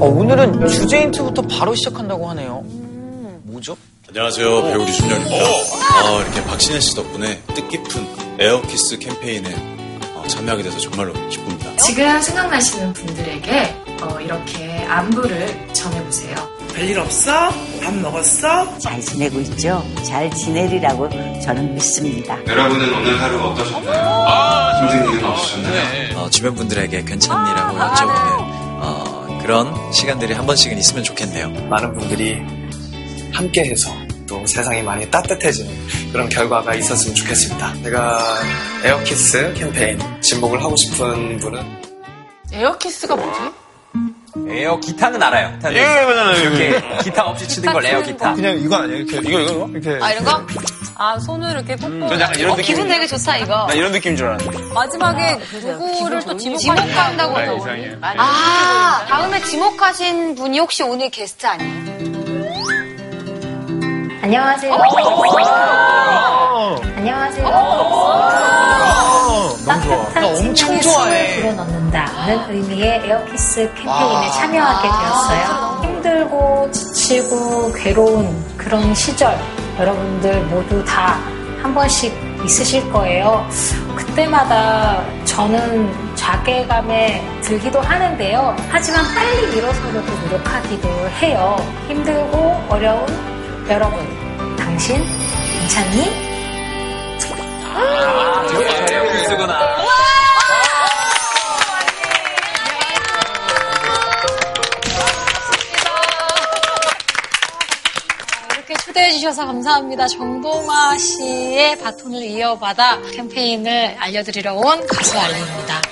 어, 오늘은 주제 힌트부터 바로 시작한다고 하네요. 뭐죠? 안녕하세요 배우 류준열입니다. 어, 이렇게 박신혜 씨 덕분에 뜻깊은 air kiss 캠페인에 어, 참여하게 돼서 정말로 기쁩니다. 지금 생각나시는 분들에게 어, 이렇게 안부를 전해보세요. 별일 없어? 밥 먹었어? 잘 지내고 있죠? 잘 지내리라고 저는 믿습니다. 여러분은 오늘 하루 어떠셨나요? 힘든 일은 없으셨나요? 어, 주변 분들에게 괜찮니라고 여쭤보는 어, 그런 시간들이 한 번씩은 있으면 좋겠네요. 많은 분들이 함께해서 또 세상이 많이 따뜻해지는 그런 결과가 있었으면 좋겠습니다. 제가 air kiss 캠페인 지목을 하고 싶은 분은 air kiss가 뭐지? 에어 기타는 알아요. 기타는 예, 이렇게 기타 없이 치는 걸 에어 기타. 그냥 이거 아니야? 이렇게 이거 이거 이렇게. 아, 이런 거? 아, 손을 이렇게 꽂고. 전 약간 이런 어, 느낌. 기분 되게 좋다, 이거. 나 이런 느낌인 줄 알았는데. 마지막에 누구를 또 지목한다고. 아, 이상해. 아, 다음에 지목하신 분이 혹시 오늘 게스트 아니에요? 안녕하세요. 안녕하세요. 너무 좋아. 나 엄청 좋아해. 불어넣는다는 의미의 에어키스 캠페인에 참여하게 되었어요. 힘들고 지치고 괴로운 그런 시절 여러분들 모두 다 한 번씩 있으실 거예요. 그때마다 저는 자괴감에 들기도 하는데요. 하지만 빨리 일어서려고 노력하기도 해요. 힘들고 어려운 여러분, 당신 괜찮니? 에어키스구나. 이렇게 초대해 주셔서 감사합니다. 정동아 씨의 바톤을 이어받아 캠페인을 알려드리러 온 가수 알리입니다.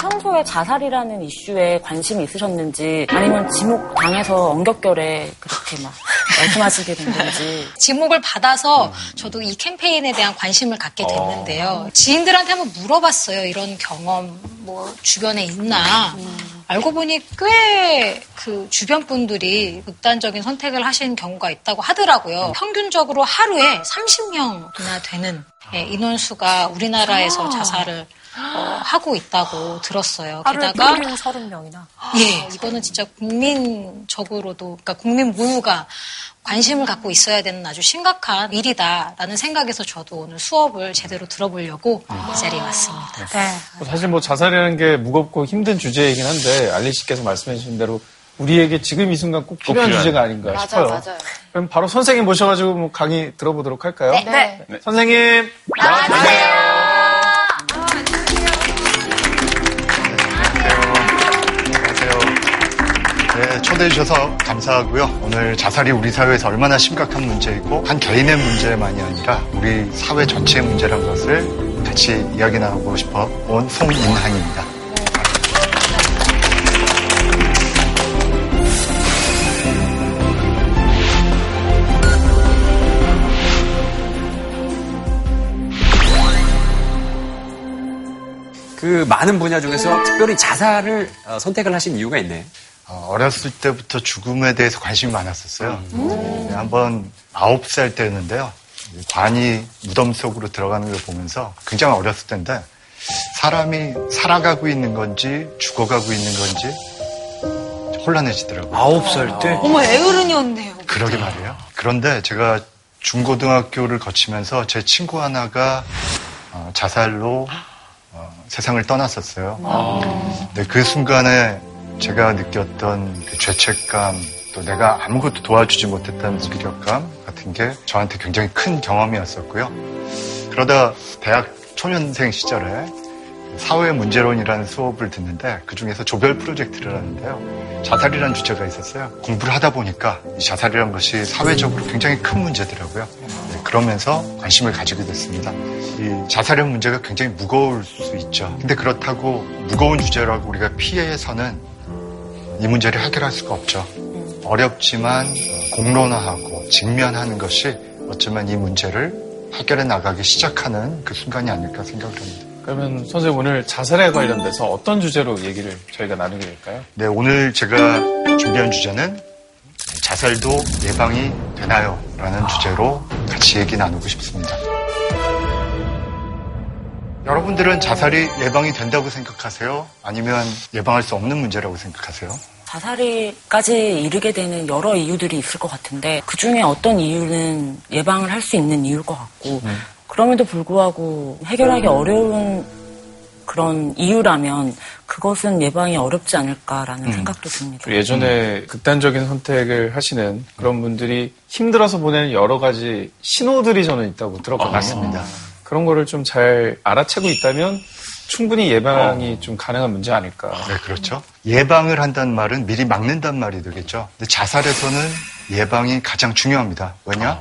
평소에 자살이라는 이슈에 관심이 있으셨는지 아니면 지목 당해서 엉겹결에 그렇게 막 말씀하시게 된 건지 지목을 받아서 저도 이 캠페인에 대한 관심을 갖게 됐는데요. 지인들한테 한번 물어봤어요. 이런 경험 뭐 주변에 있나. 알고 보니 꽤 그 주변 분들이 극단적인 선택을 하신 경우가 있다고 하더라고요. 평균적으로 하루에 30명이나 되는 예, 인원수가 우리나라에서 자살을 어, 하고 있다고 들었어요. 게다가 평균 30명이나. 예, 이거는 진짜 국민적으로도, 그러니까 국민 모두가 관심을 갖고 있어야 되는 아주 심각한 일이다라는 생각에서 저도 오늘 수업을 제대로 들어보려고 이 자리에 왔습니다. 뭐 사실 뭐 자살이라는 게 무겁고 힘든 주제이긴 한데 알리 씨께서 말씀해 주신 대로 우리에게 지금 이 순간 꼭 필요한 필요한. 주제가 아닌가 맞아요, 싶어요. 맞아요. 그럼 바로 선생님 모셔가지고 뭐 강의 들어보도록 할까요? 네. 네. 선생님 네, 초대해 주셔서 감사하고요. 오늘 자살이 우리 사회에서 얼마나 심각한 문제이고 한 개인의 문제만이 아니라 우리 사회 전체의 문제란 것을 같이 이야기 나누고 싶어 온 송인한입니다. 그 많은 분야 중에서 특별히 자살을 어, 선택을 하신 이유가 있네. 어, 어렸을 때부터 죽음에 대해서 관심이 많았었어요. 네, 한번 아홉 살 때였는데요. 관이 무덤 속으로 들어가는 걸 보면서 굉장히 어렸을 때인데 사람이 살아가고 있는 건지 죽어가고 있는 건지 혼란해지더라고요. 아홉 살 때? 어머, 애어른이었네요. 그러게 말이에요. 그런데 제가 중고등학교를 거치면서 제 친구 하나가 어, 자살로 어, 세상을 떠났었어요. 근데 그 순간에 제가 느꼈던 그 죄책감, 또 내가 아무것도 도와주지 못했다는 무기력감 같은 게 저한테 굉장히 큰 경험이었었고요. 그러다 대학 초년생 시절에 사회 문제론이라는 수업을 듣는데 그 중에서 조별 프로젝트를 하는데요. 자살이라는 주제가 있었어요. 공부를 하다 보니까 이 자살이라는 것이 사회적으로 굉장히 큰 문제더라고요. 네, 그러면서 관심을 가지게 됐습니다. 이 자살의 문제가 굉장히 무거울 수 있죠. 근데 그렇다고 무거운 주제라고 우리가 피해서는 이 문제를 해결할 수가 없죠. 어렵지만 공론화하고 직면하는 것이 어쩌면 이 문제를 해결해 나가기 시작하는 그 순간이 아닐까 생각을 합니다. 그러면 선생님 오늘 자살에 관련돼서 어떤 주제로 얘기를 저희가 나누게 될까요? 네, 오늘 제가 준비한 주제는 자살도 예방이 되나요? 라는 주제로 같이 얘기 나누고 싶습니다. 여러분들은 자살이 예방이 된다고 생각하세요? 아니면 예방할 수 없는 문제라고 생각하세요? 자살이까지 이르게 되는 여러 이유들이 있을 것 같은데 그 중에 어떤 이유는 예방을 할 수 있는 이유일 것 같고 그럼에도 불구하고 해결하기 어려운 그런 이유라면 그것은 예방이 어렵지 않을까라는 생각도 듭니다. 그 예전에 극단적인 선택을 하시는 그런 분들이 힘들어서 보내는 여러 가지 신호들이 저는 있다고 들었거든요. 맞습니다. 그런 거를 좀 잘 알아채고 있다면 충분히 예방이 좀 가능한 문제 아닐까. 네, 그렇죠. 예방을 한다는 말은 미리 막는다는 말이 되겠죠. 근데 자살에서는 예방이 가장 중요합니다. 왜냐?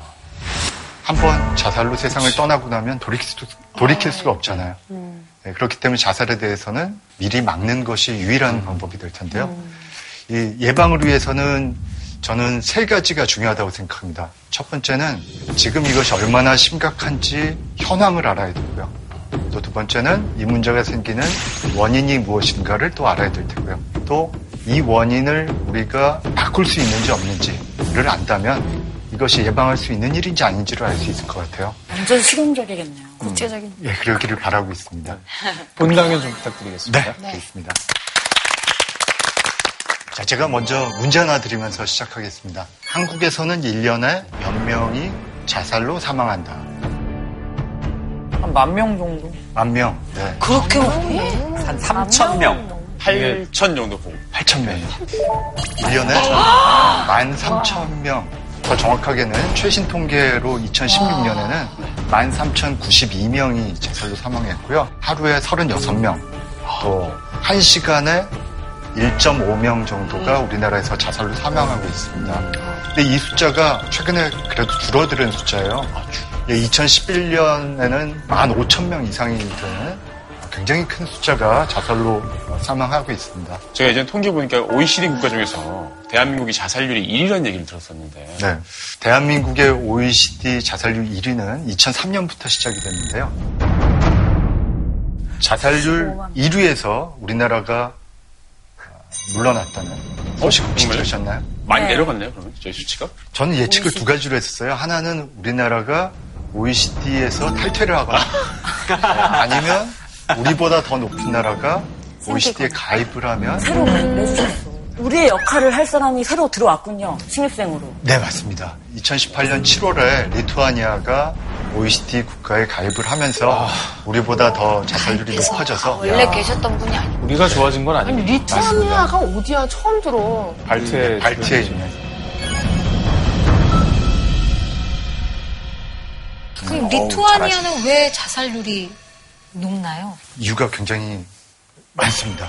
한번 자살로 세상을 떠나고 나면 돌이킬, 수, 돌이킬 수가 없잖아요. 네, 그렇기 때문에 자살에 대해서는 미리 막는 것이 유일한 방법이 될 텐데요. 이 예방을 위해서는 저는 세 가지가 중요하다고 생각합니다. 첫 번째는 지금 이것이 얼마나 심각한지 현황을 알아야 되고요. 또 두 번째는 이 문제가 생기는 원인이 무엇인가를 또 알아야 될 테고요. 또 이 원인을 우리가 바꿀 수 있는지 없는지를 안다면 이것이 예방할 수 있는 일인지 아닌지를 알 수 있을 것 같아요. 완전 실용적이겠네요. 구체적인. 예, 그러기를 바라고 있습니다. 본당연 좀 부탁드리겠습니다. 네, 알겠습니다. 자, 제가 먼저 문제 하나 드리면서 시작하겠습니다. 한국에서는 1년에 몇 명이 자살로 사망한다. 한 만 명 정도? 만 명. 네. 그렇게 많이? 한 3천 명. 8천 정도 보고. 8천 명이요. 1년에 13,000명. 더 정확하게는 최신 통계로 2016년에는 13,092명이 자살로 사망했고요. 하루에 36명. 또 1시간에 1.5명 정도가 우리나라에서 자살로 사망하고 있습니다. 근데 이 숫자가 최근에 그래도 줄어드는 숫자예요. 2011년에는 15,000명 이상이 되는 굉장히 큰 숫자가 자살로 사망하고 있습니다. 제가 예전에 통계 보니까 OECD 국가 중에서 대한민국이 자살률이 1위라는 얘기를 들었었는데. 네. 대한민국의 OECD 자살률 1위는 2003년부터 시작이 됐는데요. 자살률 1위에서 우리나라가 물러났다는 소식 혹시? 들으셨나요? 많이 내려갔네요, 그러면 저희 수치가? 저는 예측을 두 가지로 했었어요. 하나는 우리나라가 OECD에서 탈퇴를 하거나 아니면 우리보다 더 높은 나라가 OECD에 가입을 하면 새로 내주셨어. 우리의 역할을 할 사람이 새로 들어왔군요. 신입생으로. 네, 맞습니다. 2018년 7월에 리투아니아가 OECD 국가에 가입을 하면서 우리보다 더 자살률이 높아져서 원래 계셨던 분이 아니고. 우리가 좋아진 건 아니, 아닙니다. 리투아니아가 어디야? 처음 들어. 발트에 발트에 있는 그럼 어우, 리투아니아는 왜 자살률이 높나요? 이유가 굉장히 많습니다.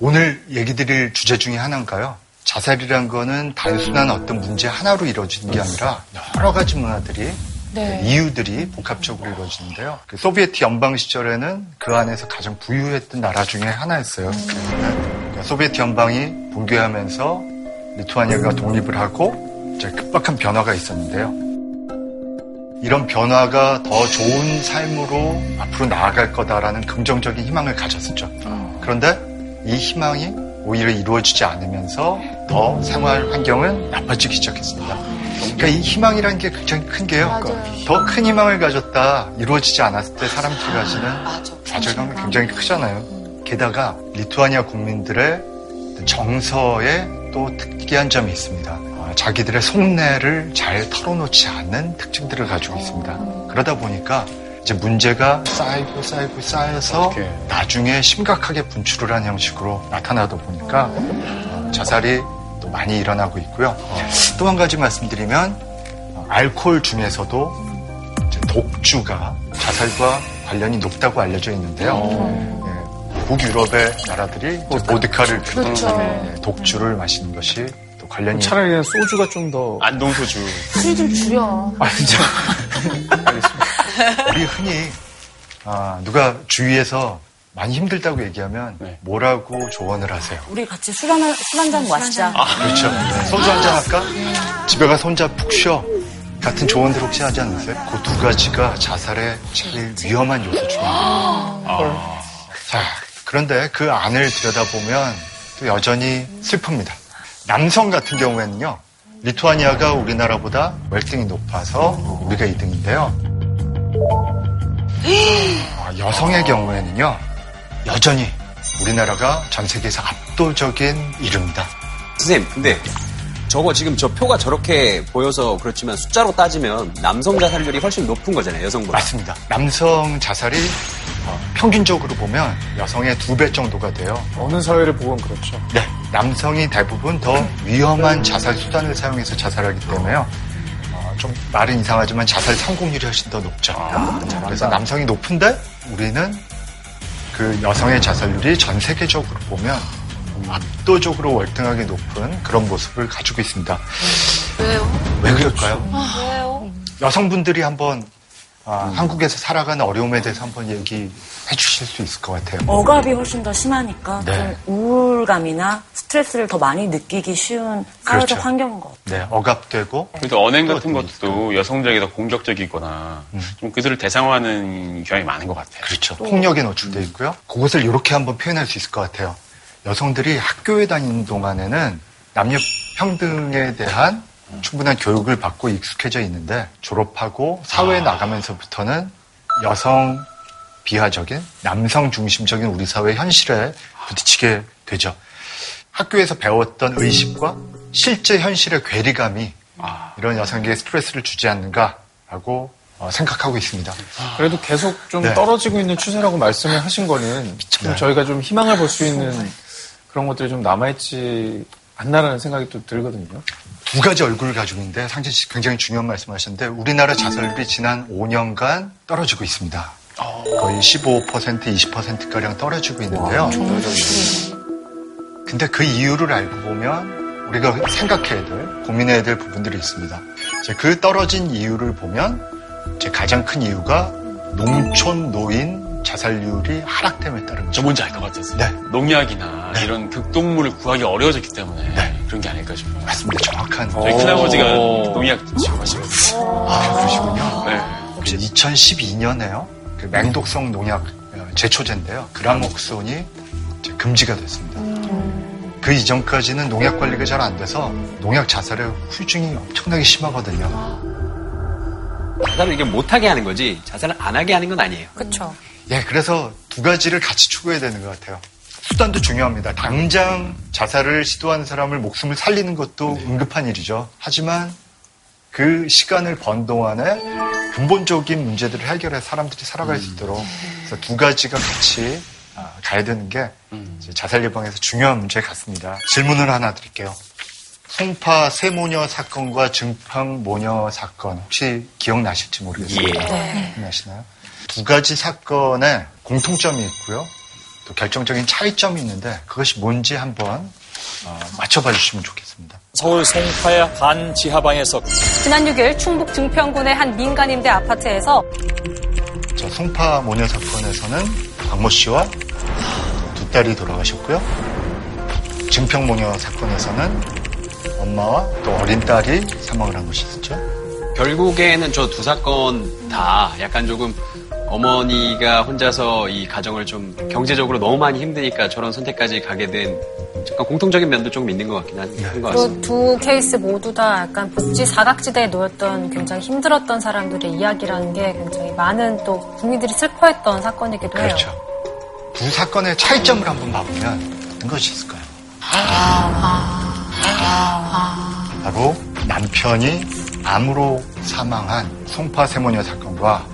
오늘 얘기 드릴 주제 중에 하나인가요? 자살이란 거는 단순한 어떤 문제 하나로 이루어지는 게 아니라 여러 가지 문화들이 네. 이유들이 복합적으로 이루어지는데요. 그 소비에트 연방 시절에는 그 안에서 가장 부유했던 나라 중에 하나였어요. 네. 소비에트 연방이 붕괴하면서 리투아니아가 독립을 하고 이제 급박한 변화가 있었는데요. 이런 변화가 더 좋은 삶으로 앞으로 나아갈 거다라는 긍정적인 희망을 가졌었죠. 그런데 이 희망이 오히려 이루어지지 않으면서 더 생활 환경은 나빠지기 시작했습니다. 그러니까 이 희망이라는 게 굉장히 큰 게요. 더큰 희망을 가졌다 이루어지지 않았을 때 사람들이 가지는 좌절감이 굉장히 크잖아요. 게다가 리투아니아 국민들의 정서에 또 특이한 점이 있습니다. 어, 자기들의 속내를 잘 털어놓지 않는 특징들을 가지고 있습니다. 그러다 보니까 이제 문제가 쌓이고 쌓이고 쌓여서 나중에 심각하게 분출을 한 형식으로 나타나다 보니까 어, 자살이 또 많이 일어나고 있고요. 또 한 가지 말씀드리면 어, 알코올 중에서도 이제 독주가 자살과 관련이 높다고 알려져 있는데요. 예, 북유럽의 나라들이 이제 보드카를 그렇죠. 예, 독주를 마시는 것이 또 관련이 차라리 그냥 소주가 좀 더. 안동 소주. 술 좀 줄여. 아, 진짜. 우리 흔히 아, 누가 주위에서 많이 힘들다고 얘기하면 뭐라고 조언을 하세요? 우리 같이 술 한, 술 한잔 마시자. 그렇죠. 네, 소주 한 잔 할까? 집에 가서 혼자 푹 쉬어. 같은 조언들 혹시 하지 않으세요? 그 두 가지가 자살의 제일 위험한 요소 중에 하나예요. 자, 그런데 그 안을 들여다보면 또 여전히 슬픕니다. 남성 같은 경우에는요, 리투아니아가 우리나라보다 월등히 높아서 우리가 2등인데요. 여성의 경우에는요, 여전히 우리나라가 전 세계에서 압도적인 이름입니다. 선생님, 근데 저거 지금 저 표가 저렇게 보여서 그렇지만 숫자로 따지면 남성 자살률이 훨씬 높은 거잖아요, 여성보다. 맞습니다. 남성 자살이 어, 평균적으로 보면 여성의 두 배 정도가 돼요. 어느 사회를 보건 그렇죠. 네, 남성이 대부분 더 위험한 자살 수단을 사용해서 자살하기 때문에요. 어, 좀 말은 이상하지만 자살 성공률이 훨씬 더 높죠. 자, 그래서 남성이 높은데 우리는 그 여성의 자살률이 전 세계적으로 보면 압도적으로 월등하게 높은 그런 모습을 가지고 있습니다. 왜요? 왜 그럴까요? 왜요? 여성분들이 한번 아, 한국에서 살아가는 어려움에 대해서 한번 얘기해 주실 수 있을 것 같아요. 억압이 훨씬 더 심하니까 네. 좀 우울감이나 스트레스를 더 많이 느끼기 쉬운 사회적 그렇죠. 환경인 것 같아요. 네, 억압되고 그래도 언행 같은 것도 여성적이 더 공격적이거나 좀 그들을 대상화하는 경향이 많은 것 같아요. 그렇죠. 폭력에 노출돼 있고요. 그것을 이렇게 한번 표현할 수 있을 것 같아요. 여성들이 학교에 다니는 동안에는 남녀 평등에 대한 충분한 교육을 받고 익숙해져 있는데 졸업하고 사회에 나가면서부터는 여성 비하적인 남성 중심적인 우리 사회 현실에 부딪히게 되죠. 학교에서 배웠던 의식과 실제 현실의 괴리감이 이런 여성에게 스트레스를 주지 않는가라고 어, 생각하고 있습니다. 그래도 계속 좀 네. 떨어지고 있는 추세라고 말씀을 하신 거는 좀 네. 저희가 좀 희망을 볼 수 있는 그런 것들이 좀 남아있지 않나라는 생각이 또 들거든요. 두 가지 얼굴을 가지고 있는데 상진 씨 굉장히 중요한 말씀하셨는데 우리나라 자살률이 지난 5년간 떨어지고 있습니다. 거의 15% 20%가량 떨어지고 있는데요. 근데 그 이유를 알고 보면 우리가 생각해야 될, 고민해야 될 부분들이 있습니다. 이제 그 떨어진 이유를 보면 이제 가장 큰 이유가 농촌 노인 자살률이 하락됨에 따른 저 거죠. 뭔지 알 것 같아서. 네. 농약이나 이런 극동물을 구하기 어려워졌기 때문에 그런 게 아닐까 싶어요. 맞습니다. 정확한. 저희 큰아버지가 농약 지급하시거든요. 아, 그러시군요. 네. 혹시 2012년에요. 그 맹독성 농약 어, 제초제인데요. 그라목손이 금지가 됐습니다. 그 이전까지는 농약 관리가 잘 안 돼서 농약 자살의 후유증이 엄청나게 심하거든요. 자살을 이게 못하게 하는 거지 자살을 안 하게 하는 건 아니에요. 그렇죠. 예, 그래서 두 가지를 같이 추구해야 되는 것 같아요. 수단도 중요합니다. 당장 자살을 시도하는 사람을 목숨을 살리는 것도 응급한 일이죠. 하지만 그 시간을 번 동안에 근본적인 문제들을 해결해 사람들이 살아갈 수 있도록 그래서 두 가지가 같이 아, 가야 되는 게 이제 자살 예방에서 중요한 문제 같습니다. 질문을 하나 드릴게요. 송파 세모녀 사건과 증평 모녀 사건 혹시 기억나실지 모르겠어요. 예. 네. 기억나시나요? 두 가지 사건에 공통점이 있고요. 또 결정적인 차이점이 있는데 그것이 뭔지 한번 어, 맞춰봐 주시면 좋겠습니다. 서울 송파의 한 지하방에서 지난 6일 충북 증평군의 한 민간임대 아파트에서 저 송파 모녀 사건에서는 박모 씨와 두 딸이 돌아가셨고요. 증평 모녀 사건에서는 엄마와 또 어린 딸이 사망을 한 것이 있었죠. 결국에는 저 두 사건 다 약간 조금 어머니가 혼자서 이 가정을 좀 경제적으로 너무 많이 힘드니까 저런 선택까지 가게 된 약간 공통적인 면도 조금 있는 것 같긴 한, 한것 같습니다. 그리고 두 케이스 모두 다 약간 복지 사각지대에 놓였던 굉장히 힘들었던 사람들의 이야기라는 게 굉장히 많은 또 국민들이 슬퍼했던 사건이기도 해요. 그렇죠. 두 사건의 차이점을 한번 봐보면 어떤 것이 있을까요? 바로 남편이 암으로 사망한 송파 세모녀 사건과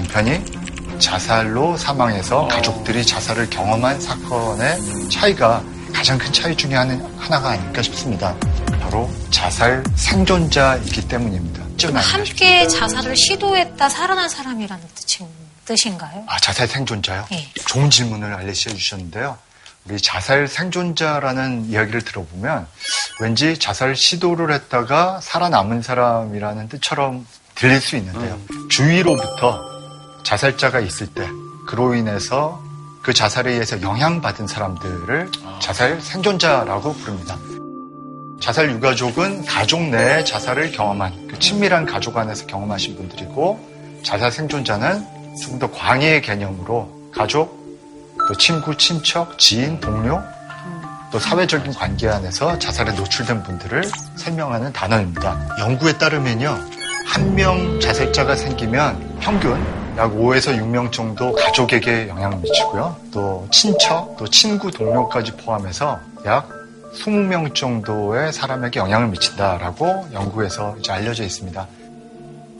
남편이 자살로 사망해서 가족들이 자살을 경험한 사건의 차이가 가장 큰 차이 중에 하나- 하나가 아닐까 싶습니다. 바로 자살 생존자이기 때문입니다. 함께 자살을 시도했다 살아난 사람이라는 뜻인, 뜻인가요? 아, 자살 생존자요? 네. 좋은 질문을 알리시 해주셨는데요. 우리 자살 생존자라는 이야기를 들어보면 왠지 자살 시도를 했다가 살아남은 사람이라는 뜻처럼 들릴 수 있는데요. 주위로부터 자살자가 있을 때 그로 인해서 그 자살에 의해서 영향받은 사람들을 자살 생존자라고 부릅니다. 자살 유가족은 가족 내에 자살을 경험한 그 친밀한 가족 안에서 경험하신 분들이고 자살 생존자는 조금 더 광의의 개념으로 가족, 또 친구, 친척, 지인, 동료, 또 사회적인 관계 안에서 자살에 노출된 분들을 설명하는 단어입니다. 연구에 따르면요, 한 명 자살자가 생기면 평균 약 5에서 6명 정도 가족에게 영향을 미치고요. 또 친척, 또 친구, 동료까지 포함해서 약 20명 정도의 사람에게 영향을 미친다라고 연구에서 이제 알려져 있습니다.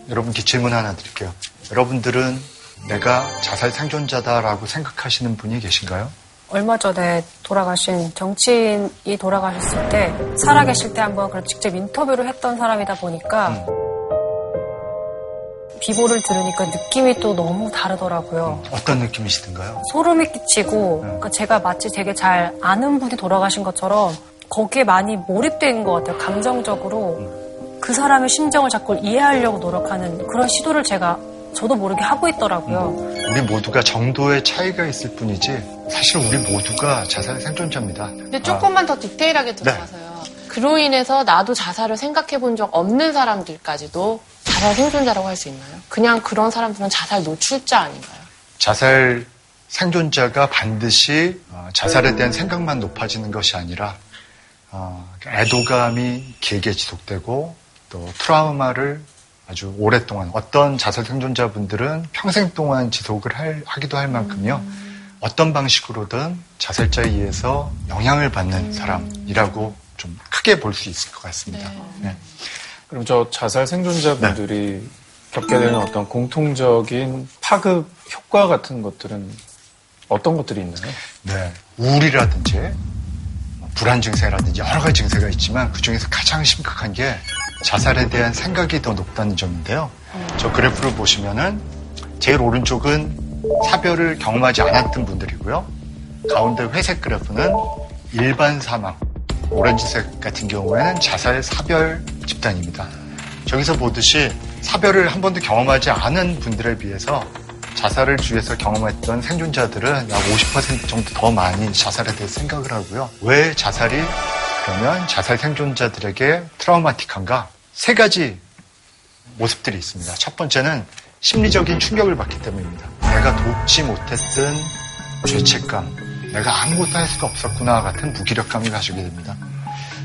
여러분께 질문 하나 드릴게요. 여러분들은 내가 자살 생존자다라고 생각하시는 분이 계신가요? 얼마 전에 돌아가신 정치인이 돌아가셨을 때 살아계실 때 한번 그런 직접 인터뷰를 했던 사람이다 보니까 비보를 들으니까 느낌이 또 너무 다르더라고요. 어떤 느낌이시던가요? 소름이 끼치고 그러니까 제가 마치 되게 잘 아는 분이 돌아가신 것처럼 거기에 많이 몰입된 것 같아요. 감정적으로 그 사람의 심정을 자꾸 이해하려고 노력하는 그런 시도를 제가 저도 모르게 하고 있더라고요. 우리 모두가 정도의 차이가 있을 뿐이지 사실 우리 모두가 자살 생존자입니다. 근데 조금만 더 디테일하게 들어가서요. 그로 인해서 나도 자살을 생각해 본 적 없는 사람들까지도 자살 생존자라고 할 수 있나요? 그냥 그런 사람들은 자살 노출자 아닌가요? 자살 생존자가 반드시 어, 자살에 대한 생각만 높아지는 것이 아니라 어, 애도감이 길게 지속되고 또 트라우마를 아주 오랫동안 어떤 자살 생존자분들은 평생 동안 지속을 할- 하기도 할 만큼요. 어떤 방식으로든 자살자에 의해서 영향을 받는 사람이라고 좀 크게 볼 수 있을 것 같습니다. 네. 그럼 저 자살 생존자분들이 겪게 되는 어떤 공통적인 파급 효과 같은 것들은 어떤 것들이 있나요? 네. 우울이라든지 뭐 불안 증세라든지 여러 가지 증세가 있지만 그 중에서 가장 심각한 게 자살에 대한 생각이 더 높다는 점인데요. 저 그래프를 보시면은 제일 오른쪽은 사별을 경험하지 않았던 분들이고요. 가운데 회색 그래프는 일반 사망, 오렌지색 같은 경우에는 자살 사별 집단입니다. 저기서 보듯이 사별을 한 번도 경험하지 않은 분들에 비해서 자살을 주위에서 경험했던 생존자들은 약 50% 정도 더 많이 자살에 대해 생각을 하고요. 왜 자살이 그러면 자살 생존자들에게 트라우마틱한가? 세 가지 모습들이 있습니다. 첫 번째는 심리적인 충격을 받기 때문입니다. 내가 돕지 못했던 죄책감, 내가 아무것도 할 수가 없었구나 같은 무기력감을 가지게 됩니다.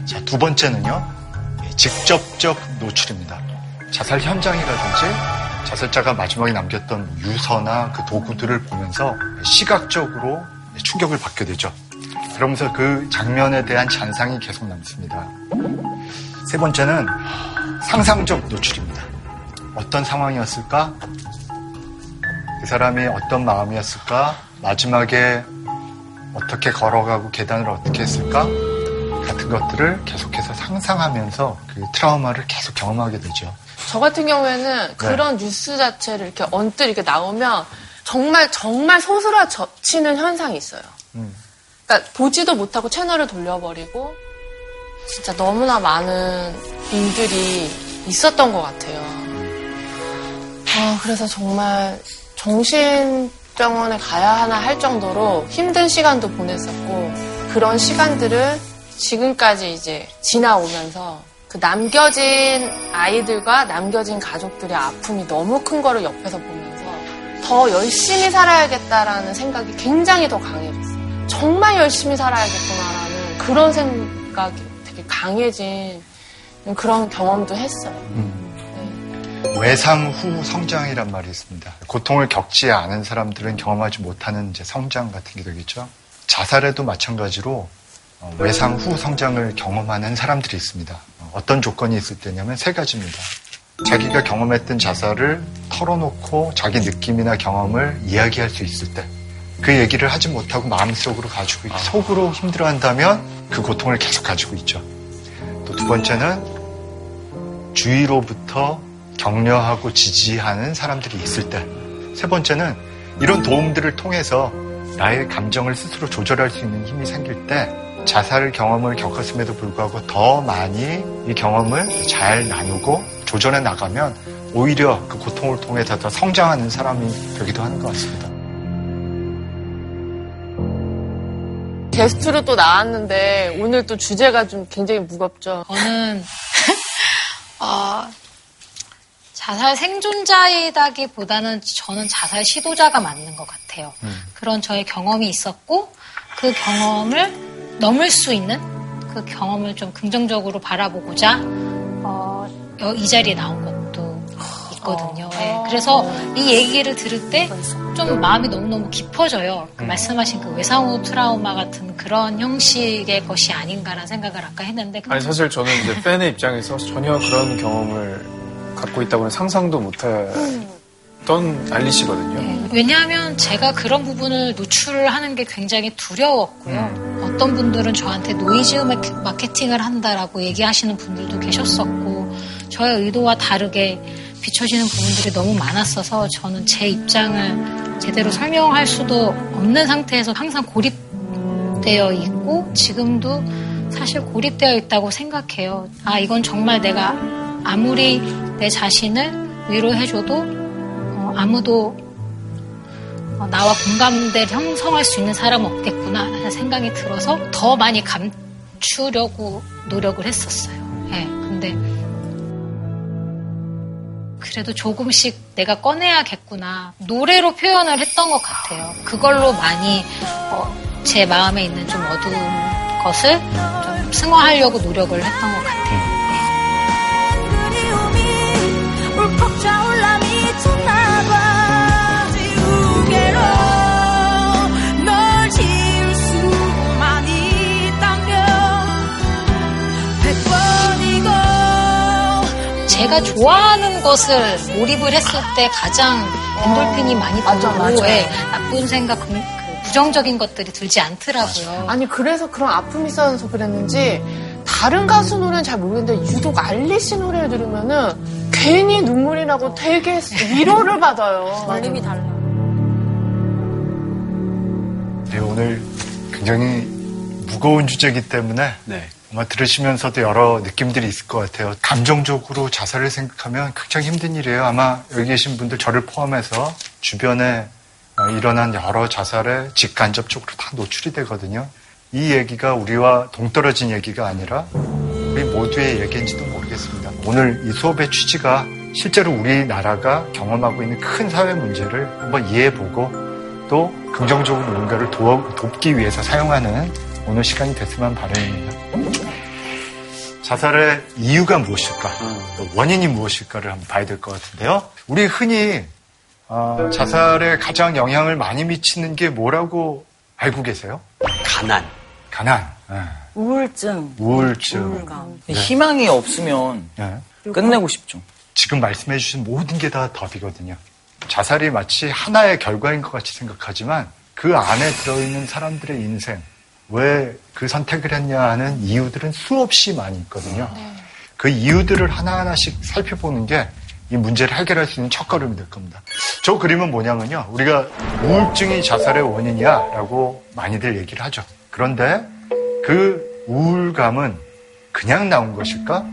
자, 두 번째는요, 직접적 노출입니다. 자살 현장이라든지 자살자가 마지막에 남겼던 유서나 그 도구들을 보면서 시각적으로 충격을 받게 되죠. 그러면서 그 장면에 대한 잔상이 계속 남습니다. 세 번째는 상상적 노출입니다. 어떤 상황이었을까? 그 사람이 어떤 마음이었을까? 마지막에 어떻게 걸어가고 계단을 어떻게 했을까? 같은 것들을 계속해서 상상하면서 그 트라우마를 계속 경험하게 되죠. 저 같은 경우에는 그런 뉴스 자체를 이렇게 언뜻 이렇게 나오면 정말 정말 소스라치는 현상이 있어요. 음. 그러니까 보지도 못하고 채널을 돌려버리고 진짜 너무나 많은 일들이 있었던 것 같아요. 아, 그래서 정말 정신 병원에 가야 하나 할 정도로 힘든 시간도 보냈었고 그런 시간들을 지금까지 이제 지나오면서 그 남겨진 아이들과 남겨진 가족들의 아픔이 너무 큰 거를 옆에서 보면서 더 열심히 살아야겠다라는 생각이 굉장히 더 강해졌어요. 정말 열심히 살아야겠구나라는 그런 생각이 되게 강해진 그런 경험도 했어요. 외상 후 성장이란 말이 있습니다. 고통을 겪지 않은 사람들은 경험하지 못하는 이제 성장 같은 게 되겠죠. 자살에도 마찬가지로 어, 외상 후 성장을 경험하는 사람들이 있습니다. 어, 어떤 조건이 있을 때냐면 세 가지입니다. 자기가 경험했던 자살을 털어놓고 자기 느낌이나 경험을 이야기할 수 있을 때, 그 얘기를 하지 못하고 마음속으로 가지고 있- 속으로 힘들어한다면 그 고통을 계속 가지고 있죠. 또 두 번째는 주위로부터 격려하고 지지하는 사람들이 있을 때, 세 번째는 이런 도움들을 통해서 나의 감정을 스스로 조절할 수 있는 힘이 생길 때 자살 경험을 겪었음에도 불구하고 더 많이 이 경험을 잘 나누고 조절해 나가면 오히려 그 고통을 통해서 더 성장하는 사람이 되기도 하는 것 같습니다. 게스트로 또 나왔는데 오늘 또 주제가 좀 굉장히 무겁죠. 저는 어, 자살 생존자이다기보다는 저는 자살 시도자가 맞는 것 같아요. 그런 저의 경험이 있었고 그 경험을 넘을 수 있는 그 경험을 좀 긍정적으로 바라보고자 어, 여- 이 자리에 나온 것도 있거든요. 예, 그래서 이 얘기를 들을 때 좀 마음이 너무너무 깊어져요. 그 말씀하신 그 외상후 트라우마 같은 그런 형식의 것이 아닌가라는 생각을 아까 했는데 아니 사실 저는 이제 팬의 입장에서 전혀 그런 경험을 갖고 있다고는 상상도 못했던 알리 씨거든요. 왜냐하면 제가 그런 부분을 노출하는 게 굉장히 두려웠고요. 어떤 분들은 저한테 노이즈 마케- 마케팅을 한다라고 얘기하시는 분들도 계셨었고, 저의 의도와 다르게 비춰지는 부분들이 너무 많았어서 저는 제 입장을 제대로 설명할 수도 없는 상태에서 항상 고립되어 있고, 지금도 사실 고립되어 있다고 생각해요. 아, 이건 정말 내가 아무리 내 자신을 위로해줘도 어, 아무도 어, 나와 공감대를 형성할 수 있는 사람은 없겠구나 하는 생각이 들어서 더 많이 감추려고 노력을 했었어요. 예, 근데 그래도 조금씩 내가 꺼내야겠구나 노래로 표현을 했던 것 같아요. 그걸로 많이 어, 제 마음에 있는 좀 어두운 것을 좀 승화하려고 노력을 했던 것 같아요. 제가 좋아하는 것을 몰입을 했을 때 가장 엔돌핀이 많이 맞아, 맞아. 예, 나쁜 생각, 그- 그 부정적인 것들이 들지 않더라고요. 아니 그래서 그런 아픔이 있어서 그랬는지 다른 가수 노래는 잘 모르겠는데 유독 알리 씨 노래를 들으면은 괜히 눈물이 나고 되게 위로를 받아요. 울림이 달라. 네, 오늘 굉장히 무거운 주제이기 때문에 아마 들으시면서도 여러 느낌들이 있을 것 같아요. 감정적으로 자살을 생각하면 굉장히 힘든 일이에요. 아마 여기 계신 분들 저를 포함해서 주변에 어, 일어난 여러 자살에 직간접적으로 다 노출이 되거든요. 이 얘기가 우리와 동떨어진 얘기가 아니라 우리 모두의 얘기인지도 모르겠습니다. 오늘 이 수업의 취지가 실제로 우리나라가 경험하고 있는 큰 사회 문제를 한번 이해해보고 또 긍정적으로 뭔가를 도, 돕기 위해서 사용하는 오늘 시간이 됐으면 바람입니다. 자살의 이유가 무엇일까? 또 원인이 무엇일까를 한번 봐야 될 것 같은데요. 우리 흔히 어, 자살에 가장 영향을 많이 미치는 게 뭐라고 알고 계세요? 가난. 가난. 예. 우울증. 우울증. 우울감. 네. 희망이 없으면 예. 끝내고 싶죠. 지금 말씀해 주신 모든 게 다 덕이거든요. 자살이 마치 하나의 결과인 것 같이 생각하지만 그 안에 들어있는 사람들의 인생, 왜 그 선택을 했냐 하는 이유들은 수없이 많이 있거든요. 그 이유들을 하나하나씩 살펴보는 게 이 문제를 해결할 수 있는 첫걸음이 될 겁니다. 저 그림은 뭐냐면요. 우리가 우울증이 자살의 원인이야라고 많이들 얘기를 하죠. 그런데 그 우울감은 그냥 나온 것일까?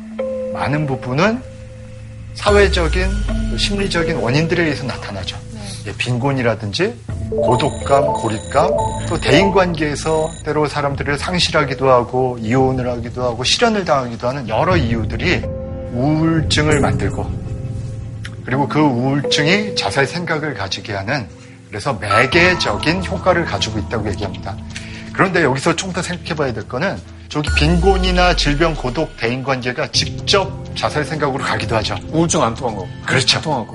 많은 부분은 사회적인 심리적인 원인들에 의해서 나타나죠. 예, 빈곤이라든지 고독감, 고립감, 또 대인관계에서 때로 사람들을 상실하기도 하고 이혼을 하기도 하고 실현을 당하기도 하는 여러 이유들이 우울증을 만들고 그리고 그 우울증이 자살 생각을 가지게 하는 그래서 매개적인 효과를 가지고 있다고 얘기합니다. 그런데 여기서 좀 더 생각해 봐야 될 거는 저기 빈곤이나 질병, 고독, 대인 관계가 직접 자살 생각으로 가기도 하죠. 우울증 안 통한 거. 그렇죠. 안 통한 거.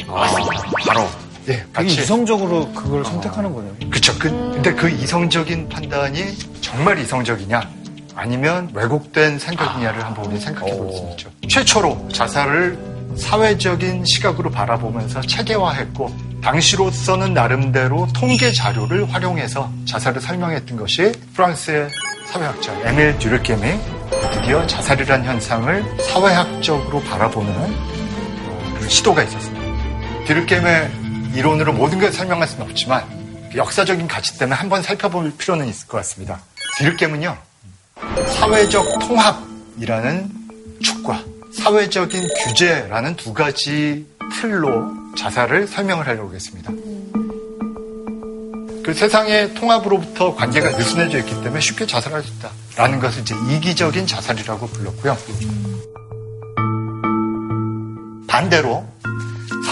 바로. 예, 같이. 이성적으로 그걸 선택하는 거네요. 그쵸. 그, 근데 그 이성적인 판단이 정말 이성적이냐? 아니면 왜곡된 생각이냐를 한번 우리 생각해 볼 수 있죠. 최초로 자살을 사회적인 시각으로 바라보면서 체계화했고, 당시로서는 나름대로 통계 자료를 활용해서 자살을 설명했던 것이 프랑스의 사회학자 에밀 듀르켐이 드디어 자살이란 현상을 사회학적으로 바라보는 어, 그 시도가 있었습니다. 듀르켐의 이론으로 모든 걸 설명할 수는 없지만 그 역사적인 가치 때문에 한번 살펴볼 필요는 있을 것 같습니다. 듀르켐은요 사회적 통합이라는 축과 사회적인 규제라는 두 가지 틀로 자살을 설명을 하려고 했습니다. 그 세상의 통합으로부터 관계가 느슨해져 있기 때문에 쉽게 자살할 수 있다라는 것을 이제 이기적인 자살이라고 불렀고요. 반대로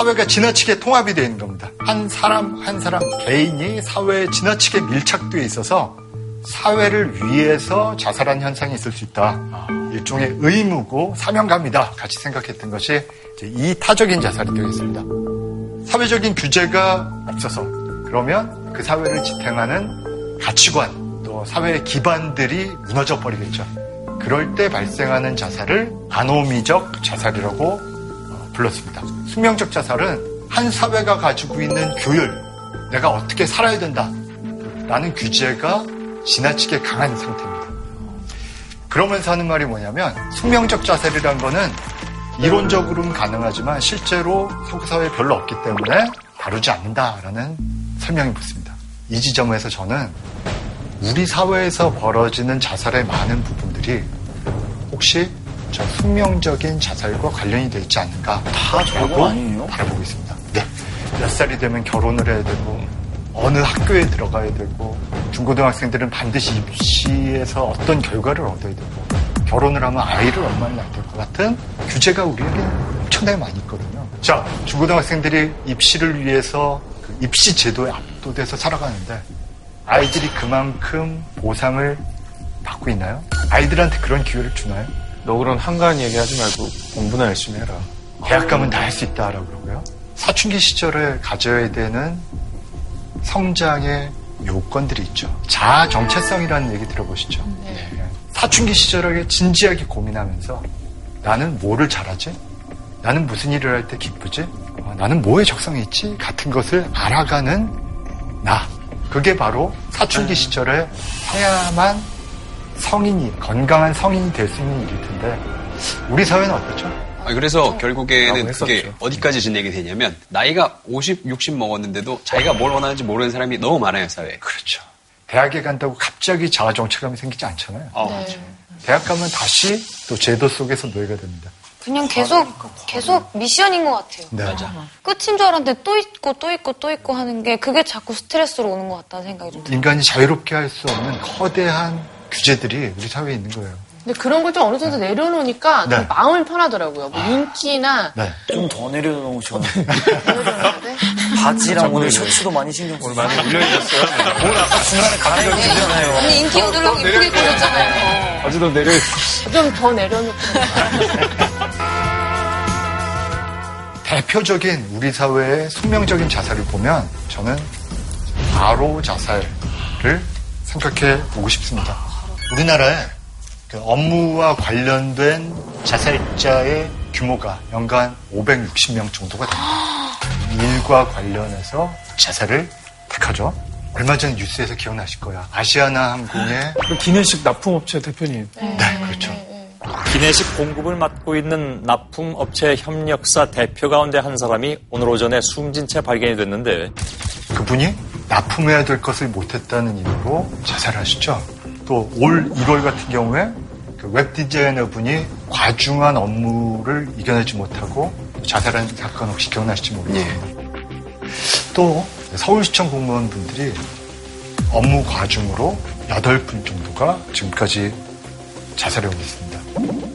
사회가 지나치게 통합이 되어 있는 겁니다. 한 사람 한 사람 개인이 사회에 지나치게 밀착되어 있어서 사회를 위해서 자살한 현상이 있을 수 있다. 일종의 의무고 사명감이다 같이 생각했던 것이 이제 이타적인 자살이 되겠습니다. 사회적인 규제가 없어서 그러면 그 사회를 지탱하는 가치관 또 사회의 기반들이 무너져 버리겠죠. 그럴 때 발생하는 자살을 아노미적 자살이라고 어, 불렀습니다. 숙명적 자살은 한 사회가 가지고 있는 규율, 내가 어떻게 살아야 된다 라는 규제가 지나치게 강한 상태입니다. 그러면서 하는 말이 뭐냐면 숙명적 자살이란 거는 이론적으로는 가능하지만 실제로 서구 사회에 별로 없기 때문에 다루지 않는다라는 설명이 붙습니다. 이 지점에서 저는 우리 사회에서 벌어지는 자살의 많은 부분들이 혹시 저 숙명적인 자살과 관련이 되어 있지 않는가 다 저도 바라보고 있습니다. 네. 몇 살이 되면 결혼을 해야 되고 어느 학교에 들어가야 되고 중고등학생들은 반드시 입시에서 어떤 결과를 얻어야 되고 결혼을 하면 아이를 얼마나 낳을 것 같은 규제가 우리에게 엄청나게 많이 있거든요. 자, 중고등학생들이 입시를 위해서 그 입시 제도에 압도돼서 살아가는데 아이들이 그만큼 보상을 받고 있나요? 아이들한테 그런 기회를 주나요? 너 그런 한가한 얘기하지 말고 공부나 열심히 해라. 대학 가면 다 할 수 있다라고 그러고요. 사춘기 시절에 가져야 되는 성장의 요건들이 있죠. 자아 정체성이라는 얘기 들어보시죠. 네. 사춘기 시절에 진지하게 고민하면서 나는 뭐를 잘하지? 나는 무슨 일을 할 때 기쁘지? 어, 나는 뭐에 적성이 있지? 같은 것을 알아가는 나. 그게 바로 사춘기 시절에 해야만 성인이, 건강한 성인이 될 수 있는 일일 텐데, 우리 사회는 어떻죠? 아, 그래서 결국에는 라고 그게. 어디까지 진행이 되냐면 나이가 50, 60 먹었는데도 자기가 뭘 원하는지 모르는 사람이 너무 많아요 사회에. 그렇죠. 대학에 간다고 갑자기 자아 정체감이 생기지 않잖아요. 아, 네. 맞죠. 대학 가면 다시 또 제도 속에서 노예가 됩니다. 그냥 계속 계속 미션인 것 같아요. 네. 끝인 줄 알았는데 또 있고 또 있고 또 있고 하는 게 그게 자꾸 스트레스로 오는 것 같다는 생각이 좀 들어요. 인간이 자유롭게 할 수 없는 거대한 규제들이 우리 사회에 있는 거예요. 근데 그런 걸 좀 어느 정도 내려놓으니까 네. 좀 마음이 편하더라고요. 뭐 인기나 네. 좀 더 내려놓으셔. 바지랑 오늘 셔츠도 많이 신경 쓰고. 오늘 많이 올려주셨어요? 오늘 아까 중간에 갈아입고 주잖아요. 언니 인기 얻으려고 이쁘게 꾸몄잖아요. 아직도 내려 좀 더 내려놓고. 대표적인 우리 사회의 숙명적인 자살을 보면 저는 바로 자살을 생각해 보고 싶습니다. 우리나라에 그 업무와 관련된 자살자의 규모가 연간 560명 정도가 됩니다. 일과 관련해서 자살을 택하죠. 얼마 전 뉴스에서 기억나실 거야. 아시아나 항공의 그 기내식 납품업체 대표님. 네, 그렇죠. 기내식 공급을 맡고 있는 납품업체 협력사 대표 가운데 한 사람이 오늘 오전에 숨진 채 발견이 됐는데 그분이 납품해야 될 것을 못했다는 이유로 자살하시죠. 또 올 1월 같은 경우에 그 웹 디자이너 분이 과중한 업무를 이겨내지 못하고 자살한 사건 혹시 기억나실지 모르겠습니다. 또 서울시청 공무원 분들이 업무 과중으로 8분 정도가 지금까지 자살해 오고 있습니다.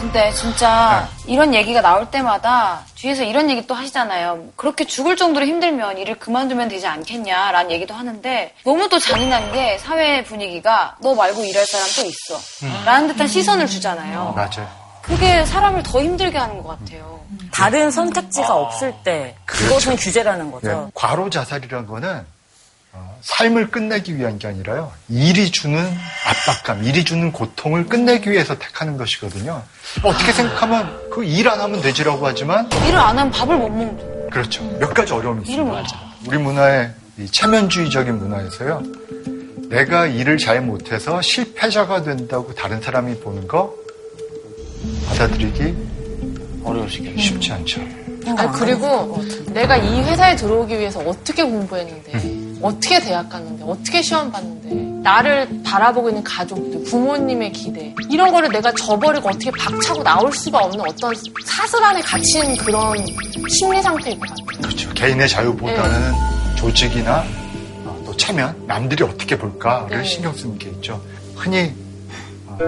아, 근데 진짜 이런 얘기가 나올 때마다 뒤에서 이런 얘기 또 하시잖아요. 그렇게 죽을 정도로 힘들면 일을 그만두면 되지 않겠냐라는 얘기도 하는데 너무 또 잔인한 게 사회 분위기가 너 말고 일할 사람 또 있어. 라는 듯한 시선을 주잖아요. 맞아요. 그게 사람을 더 힘들게 하는 것 같아요. 다른 선택지가 없을 때 그것은 규제라는 거죠. 네, 과로 자살이라는 거는 어, 삶을 끝내기 위한 게 아니라요. 일이 주는 압박감, 일이 주는 고통을 끝내기 위해서 택하는 것이거든요. 어떻게 생각하면 그 일 안 하면 되지라고 하지만 일을 안 하면 밥을 못 먹는 그렇죠. 몇 가지 어려움이 있습니다. 못 우리 문화의 이 체면주의적인 문화에서요. 내가 일을 잘 못해서 실패자가 된다고 다른 사람이 보는 거 받아들이기 어려우시겠 쉽지 않죠. 아니, 그리고 내가 이 회사에 들어오기 위해서 어떻게 공부했는데, 어떻게 대학 갔는데, 어떻게 시험 봤는데, 나를 바라보고 있는 가족들, 부모님의 기대, 이런 거를 내가 저버리고 어떻게 박차고 나올 수가 없는 어떤 사슬 안에 갇힌 그런 심리 상태일 것 같아요. 그렇죠. 개인의 자유보다는 조직이나 어, 또 체면, 남들이 어떻게 볼까를 네. 신경 쓰는 게 있죠. 흔히 어,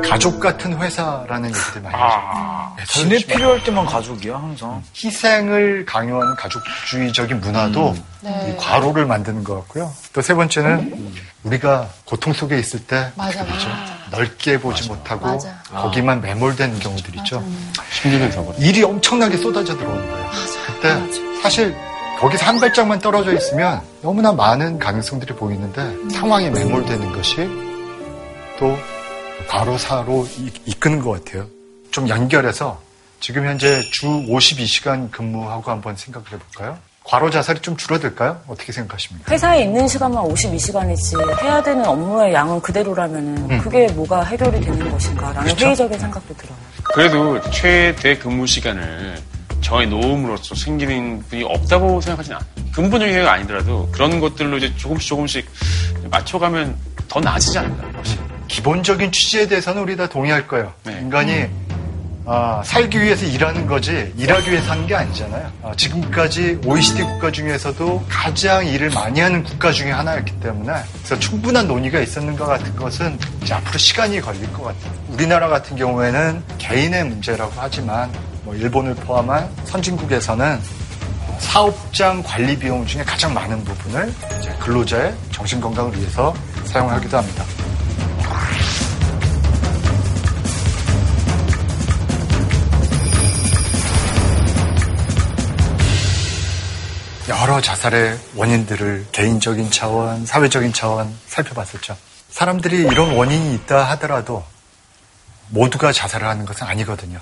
가족 같은 회사라는 얘기들 많이 하죠. 네, 진에 서로 필요할 때만 가족이야 항상. 희생을 강요하는 가족주의적인 문화도 네. 이 과로를 만드는 것 같고요. 또 세 번째는 우리가 고통 속에 있을 때 맞아, 그렇죠. 맞아. 넓게 보지 못하고 맞아. 거기만 매몰되는 경우들 있죠. 일이 엄청나게 쏟아져 들어오는 거예요. 그때 사실 거기서 한 발짝만 떨어져 있으면 너무나 많은 가능성들이 보이는데 상황에 매몰되는 것이 또 과로사로 이- 이끄는 것 같아요. 좀 연결해서 지금 현재 주 52시간 근무하고 한번 생각을 해볼까요? 과로 자살이 좀 줄어들까요? 어떻게 생각하십니까? 회사에 있는 시간만 52시간이지 해야 되는 업무의 양은 그대로라면 음. 그게 뭐가 해결이 되는 것인가라는 그렇죠. 회의적인 생각도 들어요. 그래도 최대 근무 시간을 정해 놓음으로써 생기는 분이 없다고 생각하지는 않아요. 근본적인 해결이 아니더라도 그런 것들로 이제 조금씩 조금씩 맞춰가면 더 나아지지 않을까. 확실히. 기본적인 취지에 대해서는 우리 다 동의할 거예요. 네. 인간이 아, 살기 위해서 일하는 거지 일하기 위해서 하는 게 아니잖아요. 아, 지금까지 OECD 국가 중에서도 가장 일을 많이 하는 국가 중에 하나였기 때문에 그래서 충분한 논의가 있었는 것 같은 것은 이제 앞으로 시간이 걸릴 것 같아요. 우리나라 같은 경우에는 개인의 문제라고 하지만 뭐 일본을 포함한 선진국에서는 어, 사업장 관리 비용 중에 가장 많은 부분을 이제 근로자의 정신 건강을 위해서 사용하기도 합니다. 여러 자살의 원인들을 개인적인 차원, 사회적인 차원 살펴봤었죠. 사람들이 이런 원인이 있다 하더라도 모두가 자살을 하는 것은 아니거든요.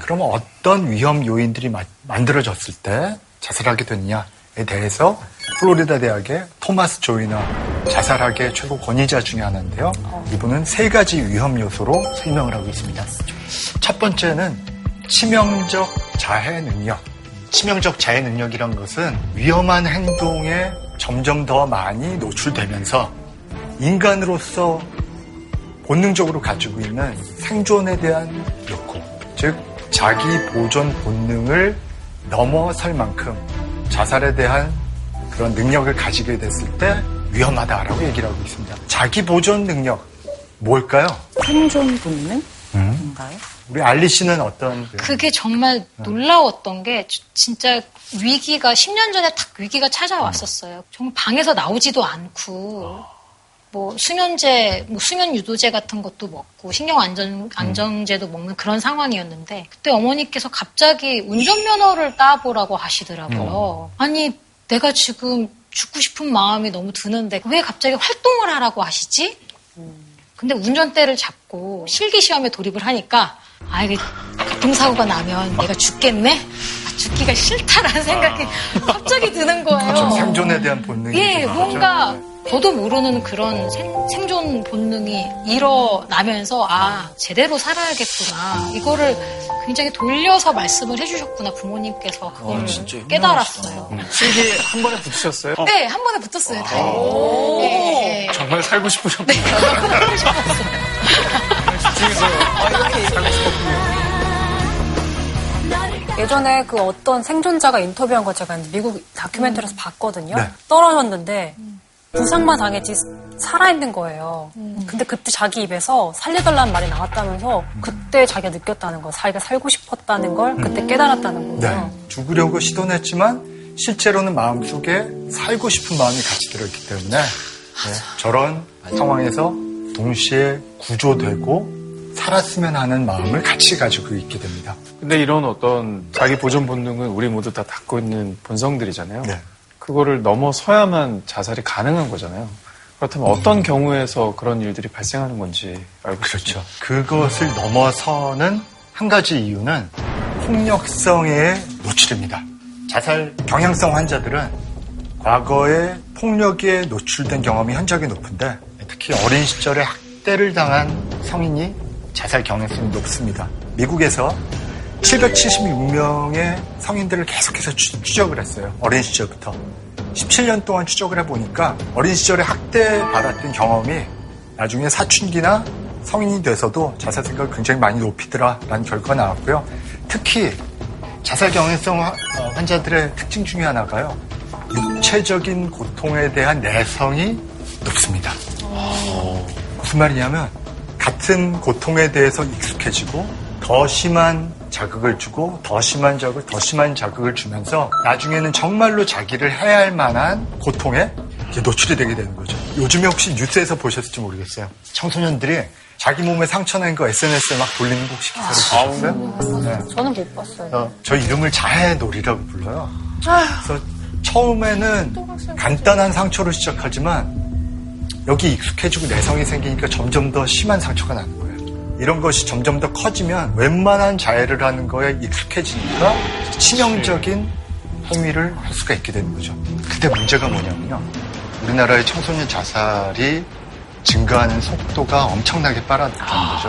그러면 어떤 위험 요인들이 마- 만들어졌을 때 자살하게 됐냐에 대해서 플로리다 대학의 토마스 조이너 자살학의 최고 권위자 중에 하나인데요. 이분은 세 가지 위험 요소로 설명을 하고 있습니다. 첫 번째는 치명적 자해 능력. 치명적 자해 능력이란 것은 위험한 행동에 점점 더 많이 노출되면서 인간으로서 본능적으로 가지고 있는 생존에 대한 욕구, 즉 자기 보존 본능을 넘어설 만큼 자살에 대한 그런 능력을 가지게 됐을 때 위험하다라고 얘기를 하고 있습니다. 자기 보존 능력 뭘까요? 생존 본능? 인가요? 우리 알리 씨는 어떤 그- 그게 정말 놀라웠던 게 주- 진짜 위기가 10년 전에 탁 위기가 찾아왔었어요. 정말 방에서 나오지도 않고 뭐 수면제, 뭐 수면 유도제 같은 것도 먹고 신경 안정 안정제도 먹는 그런 상황이었는데 그때 어머니께서 갑자기 운전면허를 따보라고 하시더라고요. 아니 내가 지금 죽고 싶은 마음이 너무 드는데 왜 갑자기 활동을 하라고 하시지? 근데 운전대를 잡고 실기 시험에 돌입을 하니까 아 이게 교통사고가 나면 내가 죽겠네? 아, 죽기가 싫다라는 생각이 갑자기 드는 거예요. 생존에 대한 본능이 예, 좀 뭔가. 저도 모르는 그런 생, 생존 본능이 일어나면서 아 제대로 살아야겠구나 이거를 굉장히 돌려서 말씀을 해주셨구나 부모님께서 그걸 아, 진짜 깨달았어요. 실기 한 번에 붙으셨어요? 네, 한 번에 붙었어요. 다행히. 오. 예, 예. 정말 살고 싶으셨군요. 예전에 그 어떤 생존자가 인터뷰한 거 제가 미국 다큐멘터리에서 봤거든요. 네. 떨어졌는데 부상만 당했지 살아있는 거예요. 근데 그때 자기 입에서 살려달라는 말이 나왔다면서 그때 자기가 느꼈다는 거, 자기가 살고 싶었다는 걸 그때 깨달았다는 네. 거예요. 죽으려고 시도는 했지만 실제로는 마음속에 살고 싶은 마음이 같이 들어있기 때문에 네, 저런 상황에서 동시에 구조되고 살았으면 하는 마음을 같이 가지고 있게 됩니다. 근데 이런 어떤 자기 보존 본능은 우리 모두 다 갖고 있는 본성들이잖아요. 네. 그거를 넘어서야만 자살이 가능한 거잖아요. 그렇다면 어떤 경우에서 그런 일들이 발생하는 건지 알고 그렇죠. 그것을 넘어서는 한 가지 이유는 폭력성의 노출입니다. 자살 경향성 환자들은 과거에 폭력에 노출된 경험이 현저하게 높은데 특히 어린 시절에 학대를 당한 성인이 자살 경향성이 높습니다. 미국에서 776명의 성인들을 계속해서 추- 추적을 했어요. 어린 시절부터. 17년 동안 추적을 해보니까 어린 시절에 학대받았던 경험이 나중에 사춘기나 성인이 돼서도 자살 생각을 굉장히 많이 높이더라라는 결과가 나왔고요. 특히 자살 경향성 화- 어, 환자들의 특징 중에 하나가요. 육체적인 고통에 대한 내성이 높습니다. 무슨 말이냐면 같은 고통에 대해서 익숙해지고 더 심한 자극을 주고 더 심한 자극, 더 심한 자극을 주면서 나중에는 정말로 자기를 해야 할 만한 고통에 이제 노출이 되게 되는 거죠. 요즘에 혹시 뉴스에서 보셨을지 모르겠어요. 청소년들이 자기 몸에 상처 낸 거 SNS에 막 돌리는 거 혹시 기사를 보셨어요? 네. 저는 못 봤어요. 어, 저 이름을 자해 놀이라고 불러요. 그래서 처음에는 간단한 상처로 시작하지만 여기 익숙해지고 내성이 생기니까 점점 더 심한 상처가 나는 거예요. 이런 것이 점점 더 커지면 웬만한 자해를 하는 거에 익숙해지니까 치명적인 행위를 할 수가 있게 되는 거죠. 근데 문제가 뭐냐면요. 우리나라의 청소년 자살이 증가하는 속도가 엄청나게 빠르다는 거죠.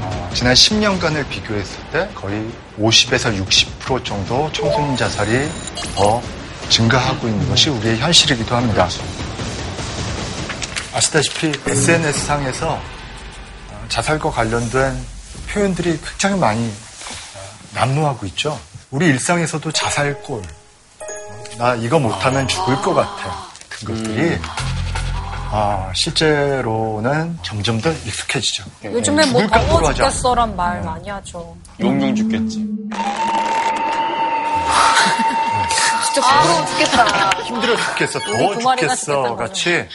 어, 지난 10년간을 비교했을 때 거의 50에서 60% 정도 청소년 자살이 더 증가하고 있는 것이 우리의 현실이기도 합니다. 아시다시피 SNS상에서 자살과 관련된 표현들이 굉장히 많이 어, 난무하고 있죠. 우리 일상에서도 자살골, 어, 나 이거 못하면 죽을 것 같아. 같은 것들이 아, 실제로는 점점 더 익숙해지죠. 요즘에 뭐 더워. 죽겠어란 말 많이 하죠. 용용 죽겠지. 진짜 부러워 죽겠다. 힘들어 죽겠어, 더워 죽겠어 같이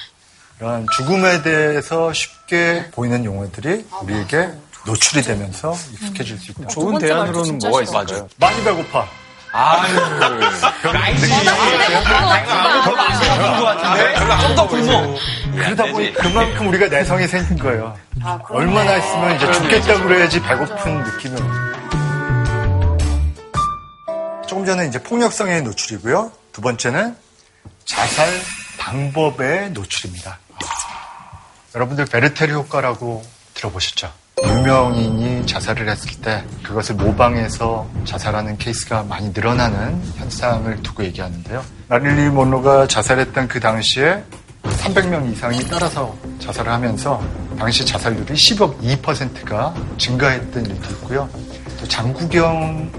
이런 죽음에 대해서 쉽게 보이는 용어들이 우리에게 노출이 되면서 익숙해질 수 있다. 좋은 대안으로는 뭐가 있을까요? 많이 배고파. 아유. 좀더 굶어. 그러다 보니 그만큼 우리가 내성이 생긴 거예요. 얼마나 있으면 이제 죽겠다고 그래야지 배고픈 오죠. 조금 전에 이제 폭력성의 노출이고요. 두 번째는 자살 방법의 노출입니다. 여러분들 베르테르 효과라고 들어보셨죠? 유명인이 자살을 했을 때 그것을 모방해서 자살하는 케이스가 많이 늘어나는 현상을 두고 얘기하는데요. 마릴리 monroe가 자살했던 그 당시에 300명 이상이 따라서 자살을 하면서 당시 자살률이 12%가 증가했던 일도 있고요. 또 장구경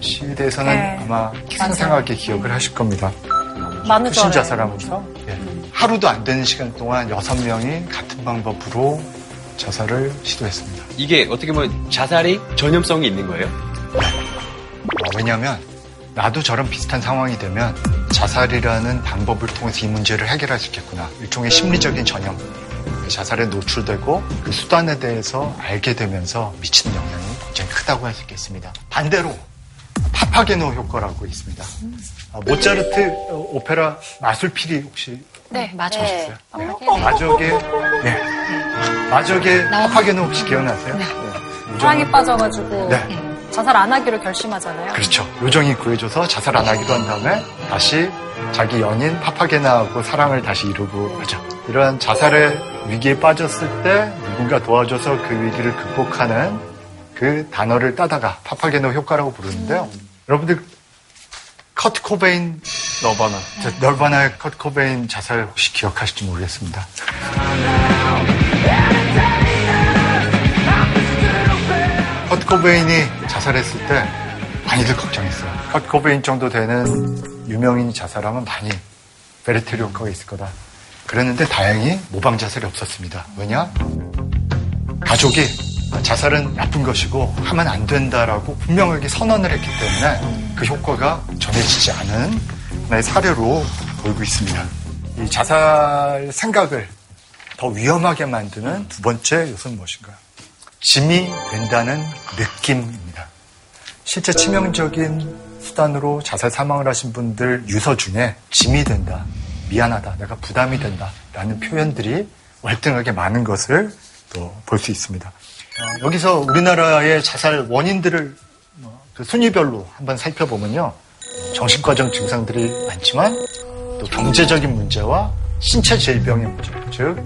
씨에 대해서는 네. 아마 생생하게 기억을 하실 겁니다. 많은 후신 자살하면서 예. 하루도 안 되는 시간 동안 여섯 명이 같은 방법으로 자살을 시도했습니다. 이게 어떻게 보면 자살이 전염성이 있는 거예요? 어, 왜냐하면 나도 저런 비슷한 상황이 되면 자살이라는 방법을 통해서 이 문제를 해결할 수 있겠구나. 일종의 심리적인 전염. 자살에 노출되고 그 수단에 대해서 알게 되면서 미치는 영향이 굉장히 크다고 할 수 있겠습니다. 반대로 파파게노 효과라고 있습니다. 아, 모차르트 어, 오페라 마술피리 혹시 네, 맞아요. 보셨어요? 마적의 네. 마적의 파파게노 혹시 기억나세요? 네. 사랑에 빠져가지고 네. 자살 안 하기로 결심하잖아요. 그렇죠. 요정이 구해줘서 자살 안 하기로 한 다음에 다시 자기 연인 파파게나하고 사랑을 다시 이루고 하죠. 이러한 자살의 위기에 빠졌을 때 누군가 도와줘서 그 위기를 극복하는 그 단어를 따다가 파파게노 효과라고 부르는데요. 여러분들 커트 코베인 너바나 너바나의 커트 코베인 자살 혹시 기억하실지 모르겠습니다. 커트 코베인이 자살했을 때 많이들 걱정했어요. 커트 코베인 정도 되는 유명인이 자살하면 많이 베르테르 효과가 있을 거다. 그랬는데 다행히 모방 자살이 없었습니다. 왜냐? 가족이 자살은 나쁜 것이고 하면 안 된다라고 분명하게 선언을 했기 때문에 그 효과가 전해지지 않은 하나의 사례로 보이고 있습니다. 이 자살 생각을 더 위험하게 만드는 두 번째 요소는 무엇인가요? 짐이 된다는 느낌입니다. 실제 치명적인 수단으로 자살 사망을 하신 분들 유서 중에 짐이 된다, 미안하다, 내가 부담이 된다 라는 표현들이 월등하게 많은 것을 또 볼 수 있습니다. 어, 여기서 우리나라의 자살 원인들을 어, 그 순위별로 한번 살펴보면요. 정신과적 증상들이 많지만 또 경제적인 문제와 신체 질병의 문제, 즉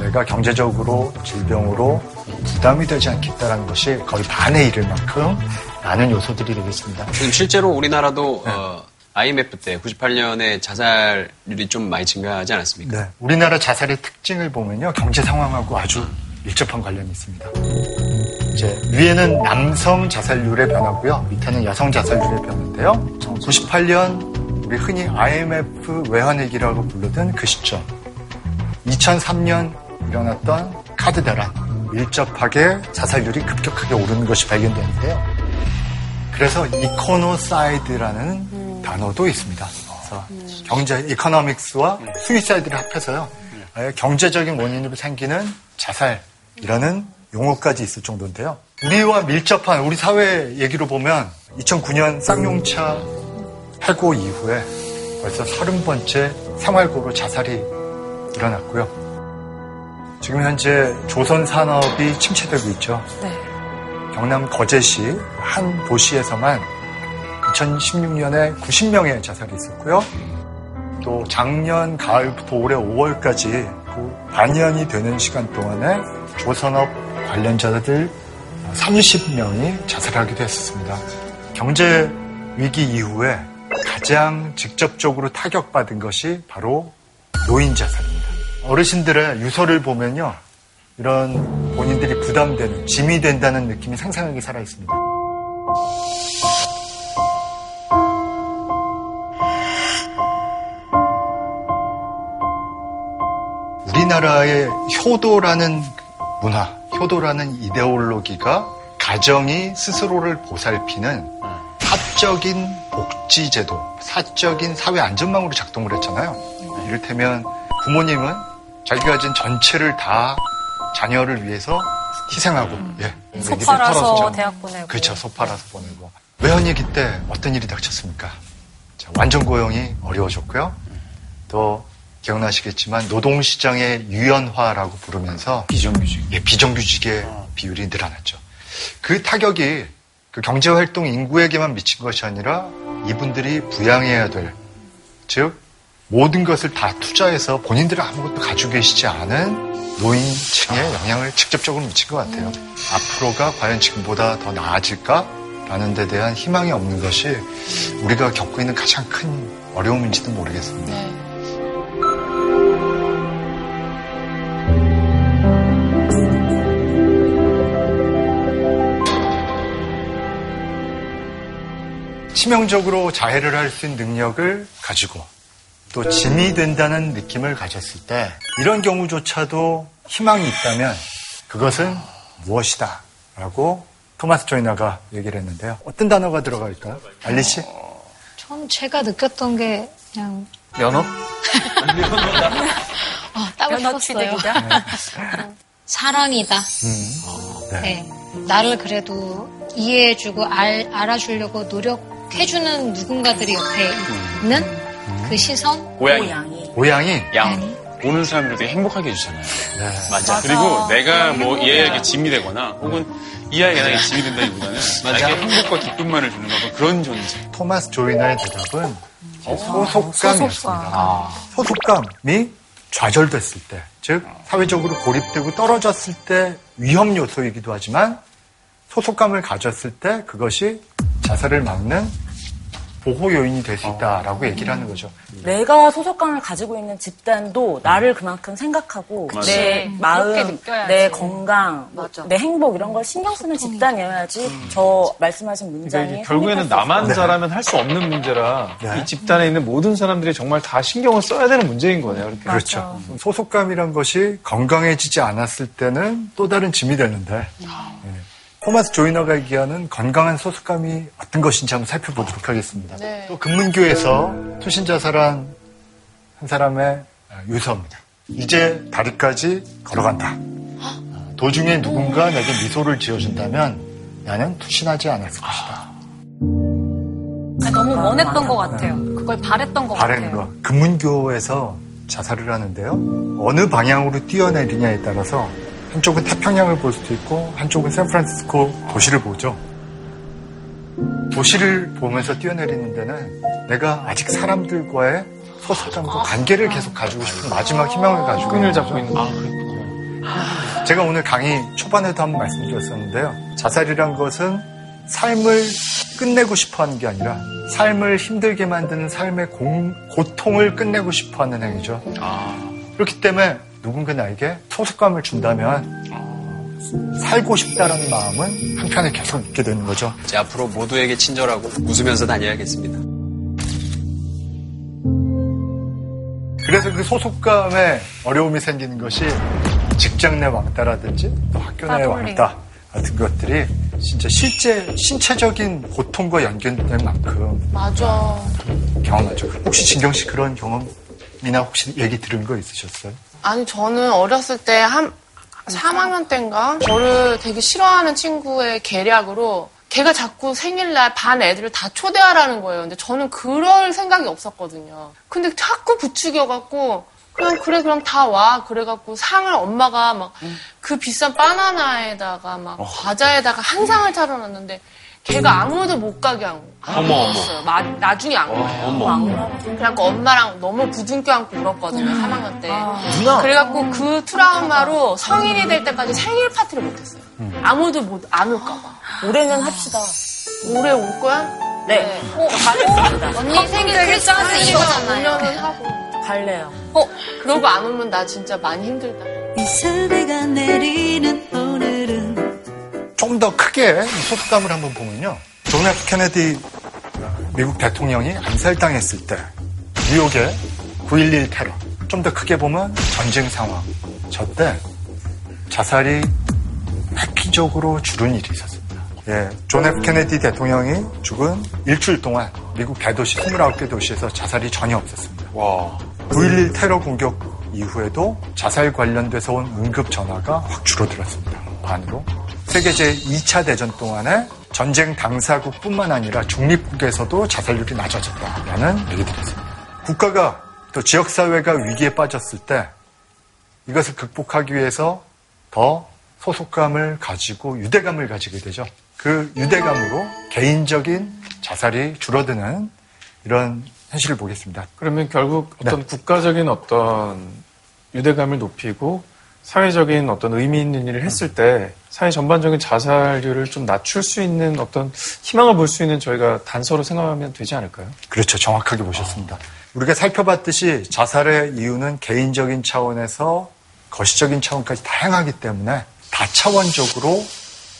내가 경제적으로 질병으로 부담이 되지 않겠다라는 것이 거의 반에 이를 만큼 많은 요소들이 되겠습니다. 지금 실제로 우리나라도 네. 어, IMF 때 98년에 자살률이 좀 많이 증가하지 않았습니까? 네. 우리나라 자살의 특징을 보면요. 경제 상황하고 아주 밀접한 관련이 있습니다. 이제 위에는 남성 자살률의 변화고요. 밑에는 여성 자살률의 변화인데요. 98년 우리 흔히 IMF 외환위기라고 부르던 그 시점. 2003년 일어났던 카드 대란. 밀접하게 자살률이 급격하게 오르는 것이 발견되는데요. 그래서 econocide라는 단어도 있습니다. 그래서 경제 economics와 suicide를 합해서요. 아예 경제적인 원인으로 생기는 자살 이라는 용어까지 있을 정도인데요. 우리와 밀접한 우리 사회 얘기로 보면 2009년 쌍용차 해고 이후에 벌써 30번째 생활고로 자살이 일어났고요. 지금 현재 조선 산업이 침체되고 있죠. 네. 경남 거제시 한 도시에서만 2016년에 90명의 자살이 있었고요. 또 작년 가을부터 올해 5월까지 그 반년이 되는 시간 동안에 조선업 관련자들 30명이 자살하기도 했었습니다. 경제 위기 이후에 가장 직접적으로 타격받은 것이 바로 노인 자살입니다. 어르신들의 유서를 보면요. 이런 본인들이 부담되는, 짐이 된다는 느낌이 상상하게 살아 있습니다. 우리나라의 효도라는 문화, 효도라는 이데올로기가 가정이 스스로를 보살피는 사적인 복지제도, 사적인 사회 안전망으로 작동을 했잖아요. 이를테면 부모님은 자기가 가진 전체를 다 자녀를 위해서 희생하고, 예. 소 애기들 팔아서 털어서 대학 보내고. 그렇죠. 소 팔아서 보내고. 외환위기 때 어떤 일이 닥쳤습니까? 자, 완전 고용이 어려워졌고요. 또 기억나시겠지만 노동시장의 유연화라고 부르면서 비정규직, 예, 비정규직의 비율이 늘어났죠. 그 타격이 그 경제활동 인구에게만 미친 것이 아니라 이분들이 부양해야 될, 즉 모든 것을 다 투자해서 본인들은 아무것도 가지고 계시지 않은 노인층에 영향을 직접적으로 미친 것 같아요. 앞으로가 과연 지금보다 더 나아질까 라는 데 대한 희망이 없는 것이 우리가 겪고 있는 가장 큰 어려움인지도 모르겠습니다. 치명적으로 자해를 할 수 있는 능력을 가지고 또 짐이 된다는 느낌을 가졌을 때 이런 경우조차도 희망이 있다면 그것은 무엇이다 라고 토마스 조이나가 얘기를 했는데요. 어떤 단어가 들어갈까요? 알리 씨? 전 제가 느꼈던 게 그냥 면허? 어, 따고 면허 싶었어요. 어, 사랑이다. 네. 네. 나를 그래도 이해해주고 알, 알아주려고 노력 해주는 누군가들이 옆에 있는 그 시선? 고양이. 고양이? 양. 보는 사람들 되게 행복하게 해주잖아요. 맞아. 그리고 내가 뭐 행복해요. 얘에게 짐이 되거나 혹은 이 아이가 나에게 짐이 된다기보다는 맞아. 나에게 행복과 기쁨만을 주는 거 그런 존재. 토마스 조이나의 대답은 어, 소속감이었습니다. 소속감. 아. 소속감이 좌절됐을 때, 즉 사회적으로 고립되고 떨어졌을 때 위험 요소이기도 하지만 소속감을 가졌을 때 그것이 자살을 막는 보호 요인이 될 수 있다라고 얘기를 하는 거죠. 내가 소속감을 가지고 있는 집단도 나를 그만큼 생각하고 맞아요. 내 음, 마음, 느껴야지. 내 건강, 뭐내 행복 이런 걸 신경 쓰는 집단이어야지 저 말씀하신 그러니까 문장이 이게 결국에는 성립할 수 나만 있어요. 잘하면 할 수 없는 문제라 이 집단에 있는 모든 사람들이 정말 다 신경을 써야 되는 문제인 거네요. 이렇게. 그렇죠. 소속감이란 것이 건강해지지 않았을 때는 또 다른 짐이 되는데 예. 토마스 조이너가 얘기하는 건강한 소속감이 어떤 것인지 한번 살펴보도록 하겠습니다. 네. 또 금문교에서 투신자살한 한 사람의 유서입니다. 이제 다리까지 걸어간다. 도중에 누군가 내게 미소를 지어준다면 나는 투신하지 않았을 것이다. 아, 너무 원했던 것 같아요. 그걸 바랬던 것 바라는 같아요. 거. 금문교에서 자살을 하는데요. 어느 방향으로 뛰어내리냐에 따라서 한쪽은 태평양을 볼 수도 있고 한쪽은 샌프란시스코 도시를 보죠. 도시를 보면서 뛰어내리는 데는 내가 아직 사람들과의 소속감과 관계를 계속 가지고 싶은 마지막 희망을 가지고 끈을 잡고 거죠. 있는 거. 제가 오늘 강의 초반에도 한번 말씀드렸었는데요. 자살이란 것은 삶을 끝내고 싶어 하는 게 아니라 삶을 힘들게 만드는 삶의 공- 고통을 끝내고 싶어 하는 행위죠. 그렇기 때문에 누군가 나에게 소속감을 준다면 살고 싶다라는 마음은 한편에 계속 있게 되는 거죠. 이제 앞으로 모두에게 친절하고 웃으면서 다녀야겠습니다. 그래서 그 소속감에 어려움이 생기는 것이 직장 내 왕따라든지 또 학교 내. 왕따 같은 것들이 진짜 실제 신체적인 고통과 연결된 만큼 맞아. 경험하죠. 혹시 진경 씨 그런 경험이나 혹시 얘기 들은 거 있으셨어요? 아니 저는 어렸을 때 한 3학년 때인가 저를 되게 싫어하는 친구의 계략으로 걔가 자꾸 생일날 반 애들을 다 초대하라는 거예요. 근데 저는 그럴 생각이 없었거든요. 근데 자꾸 부추겨갖고 그냥 그래 그럼 다 와. 그래갖고 상을 엄마가 막 그 비싼 바나나에다가 막 과자에다가 한 상을 차려놨는데 걔가 아무도 못 가게 한 어머, 어머. 마- 나중에 안 가요. 어머. 그래갖고 엄마랑 너무 부둥켜 안고 울었거든요, 3학년 때. 누나. 그래갖고 그 트라우마로 성인이 될 때까지 생일 파티를 못했어요. 아무도 못, 안 올까봐. 올해는 합시다. 올해 올 거야? 네. 어, 가겠습니다. 언니 생일 크리스마스 이거잖아요. 5년은 하고. 갈래요. 어, 그러고 안 오면 나 진짜 많이 힘들다. 이슬비가 내리는 좀 더 크게 이 소속감을 한번 보면요. 존 F 케네디 미국 대통령이 암살당했을 때 뉴욕의 9.11 테러 좀 더 크게 보면 전쟁 상황 저 때 자살이 획기적으로 줄은 일이 있었습니다. 예, 존 F 케네디 대통령이 죽은 일주일 동안 미국 대도시 29개 도시에서 자살이 전혀 없었습니다. 와. 9.11 테러 공격 이후에도 자살 관련돼서 온 응급 전화가 확 줄어들었습니다. 반으로. 세계 제2차 대전 동안에 전쟁 당사국뿐만 아니라 중립국에서도 자살률이 낮아졌다라는 얘기들이 있습니다. 국가가 또 지역사회가 위기에 빠졌을 때 이것을 극복하기 위해서 더 소속감을 가지고 유대감을 가지게 되죠. 그 유대감으로 개인적인 자살이 줄어드는 이런 현실을 보겠습니다. 그러면 결국 어떤 네. 국가적인 어떤 유대감을 높이고 사회적인 어떤 의미 있는 일을 했을 때 사회 전반적인 자살률을 좀 낮출 수 있는 어떤 희망을 볼 수 있는 저희가 단서로 생각하면 되지 않을까요? 그렇죠. 정확하게 보셨습니다. 우리가 살펴봤듯이 자살의 이유는 개인적인 차원에서 거시적인 차원까지 다양하기 때문에 다차원적으로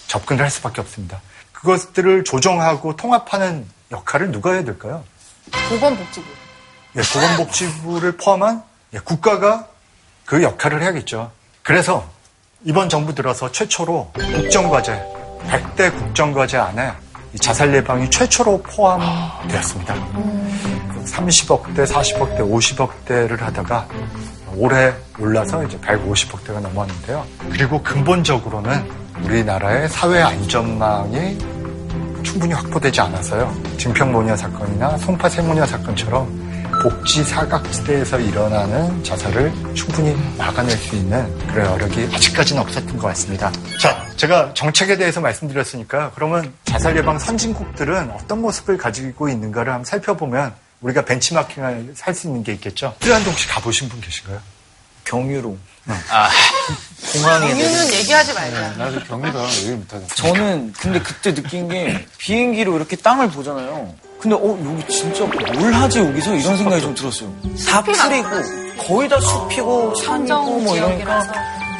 접근을 할 수밖에 없습니다. 그것들을 조정하고 통합하는 역할을 누가 해야 될까요? 보건복지부. 예, 보건복지부를 포함한 예, 국가가 그 역할을 해야겠죠. 그래서 이번 정부 들어서 최초로 국정과제, 100대 국정과제 안에 이 자살 예방이 최초로 포함되었습니다. 30억대, 40억대, 50억대를 하다가 올해 올라서 이제 150억대가 넘었는데요. 그리고 근본적으로는 우리나라의 사회 안전망이 충분히 확보되지 않아서요. 증평모녀 사건이나 송파 세모녀 사건처럼 복지 사각지대에서 일어나는 자살을 충분히 막아낼 수 있는 그런 여력이 아직까지는 없었던 것 같습니다. 자, 제가 정책에 대해서 말씀드렸으니까 그러면 자살 예방 선진국들은 어떤 모습을 가지고 있는가를 한번 살펴보면 우리가 벤치마킹을 할수 있는 게 있겠죠. 뚜한동 혹시 가보신 분 계신가요? 경유로. 아, 공항에. 공유는 얘기하지 말자. 나도 경리가 얘기를 못하겠어. 저는 근데 그때 느낀 게 비행기로 이렇게 땅을 보잖아요. 근데 어 여기 진짜 뭘 하지 여기서 이런 생각이 좀 들었어요. 다 풀이고 거의 다 숲이고 산이고 뭐 이러니까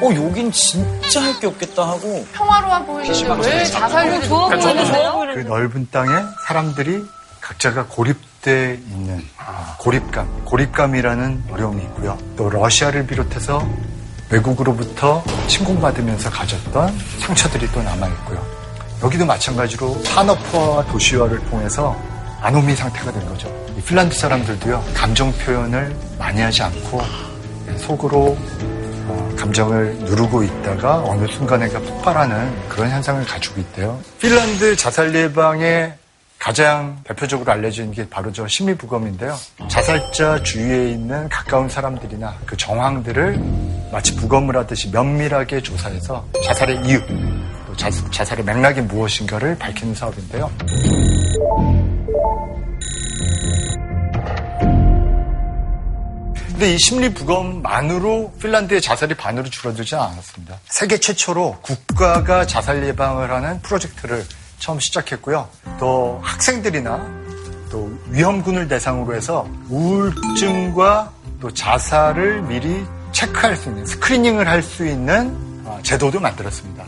어 여긴 진짜 할 게 없겠다 하고 평화로워 보이는데 왜 자살률이 좋아 보이는데요? 그 넓은 땅에 사람들이 각자가 고립돼 있는 고립감, 고립감이라는 어려움이 있고요. 또 러시아를 비롯해서 외국으로부터 침공받으면서 가졌던 상처들이 또 남아 있고요. 여기도 마찬가지로 산업화와 도시화를 통해서 아노미 상태가 된 거죠. 이 핀란드 사람들도요 감정 표현을 많이 하지 않고 속으로 어, 감정을 누르고 있다가 어느 순간에가 폭발하는 그런 현상을 가지고 있대요. 핀란드 자살 예방의 가장 대표적으로 알려진 게 바로 저 심리부검인데요. 자살자 주위에 있는 가까운 사람들이나 그 정황들을 마치 부검을 하듯이 면밀하게 조사해서 자살의 이유, 또 자, 자살의 맥락이 무엇인가를 밝히는 사업인데요. 근데 이 심리 부검만으로 핀란드의 자살이 반으로 줄어들지 않았습니다. 세계 최초로 국가가 자살 예방을 하는 프로젝트를 처음 시작했고요. 또 학생들이나 또 위험군을 대상으로 해서 우울증과 또 자살을 미리 체크할 수 있는 스크리닝을 할 수 있는 어, 제도도 만들었습니다.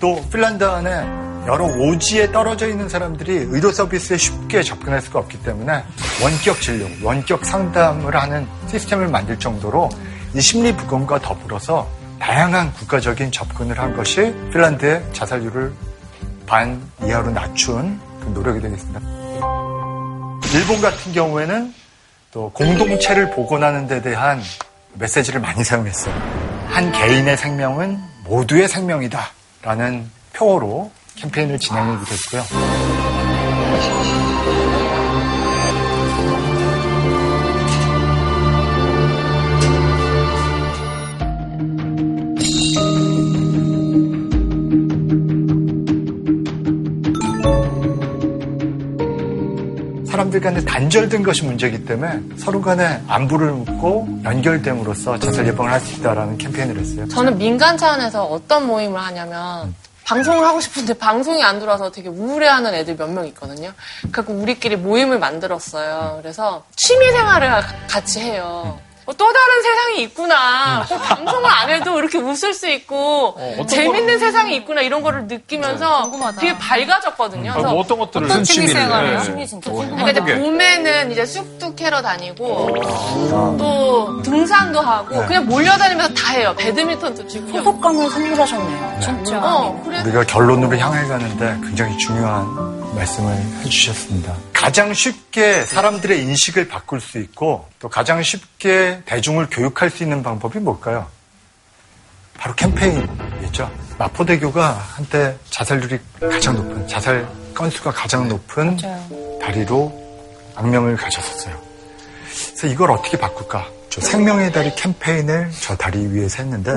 또 핀란드 안에 여러 오지에 떨어져 있는 사람들이 의료 서비스에 쉽게 접근할 수가 없기 때문에 원격 진료, 원격 상담을 하는 시스템을 만들 정도로 이 심리 부검과 더불어서 다양한 국가적인 접근을 한 것이 핀란드의 자살률을 반 이하로 낮춘 그 노력이 되겠습니다. 일본 같은 경우에는 또 공동체를 복원하는 데 대한 메시지를 많이 사용했어요. 한 개인의 생명은 모두의 생명이다. 라는 표어로 캠페인을 진행하기도 했고요. 사람들 간에 단절된 것이 문제이기 때문에 서로 간에 안부를 묻고 연결됨으로써 자살 예방을 할 수 있다라는 캠페인을 했어요. 저는 민간 차원에서 어떤 모임을 하냐면 방송을 하고 싶은데 방송이 안 들어와서 되게 우울해하는 애들 몇 명 있거든요. 그래서 우리끼리 모임을 만들었어요. 그래서 취미 생활을 같이 해요. 어, 또 다른 세상이 있구나. 꼭 방송을 안 해도 이렇게 웃을 수 있고 어떤 재밌는 세상이 있구나 이런 거를 느끼면서 되게 밝아졌거든요. 아, 그래서 뭐 어떤 것들을 어떤 무슨 취미 취미를, 생활을 네. 취미 진짜 어, 그러니까 이제. 봄에는 이제 쑥도 캐러 다니고 또 등산도 하고 네. 그냥 몰려다니면서 다 해요. 배드민턴도 치고 소속감을 선물하셨네요. 진짜. 어, 그래. 우리가 결론으로 향해 가는데 굉장히 중요한 말씀을 해주셨습니다. 가장 쉽게 사람들의 인식을 바꿀 수 있고 또 가장 쉽게 대중을 교육할 수 있는 방법이 뭘까요? 바로 캠페인이겠죠. 마포대교가 한때 자살률이 가장 높은, 자살 건수가 가장 높은 다리로 악명을 가졌었어요. 그래서 이걸 어떻게 바꿀까? 저 생명의 다리 캠페인을 저 다리 위에서 했는데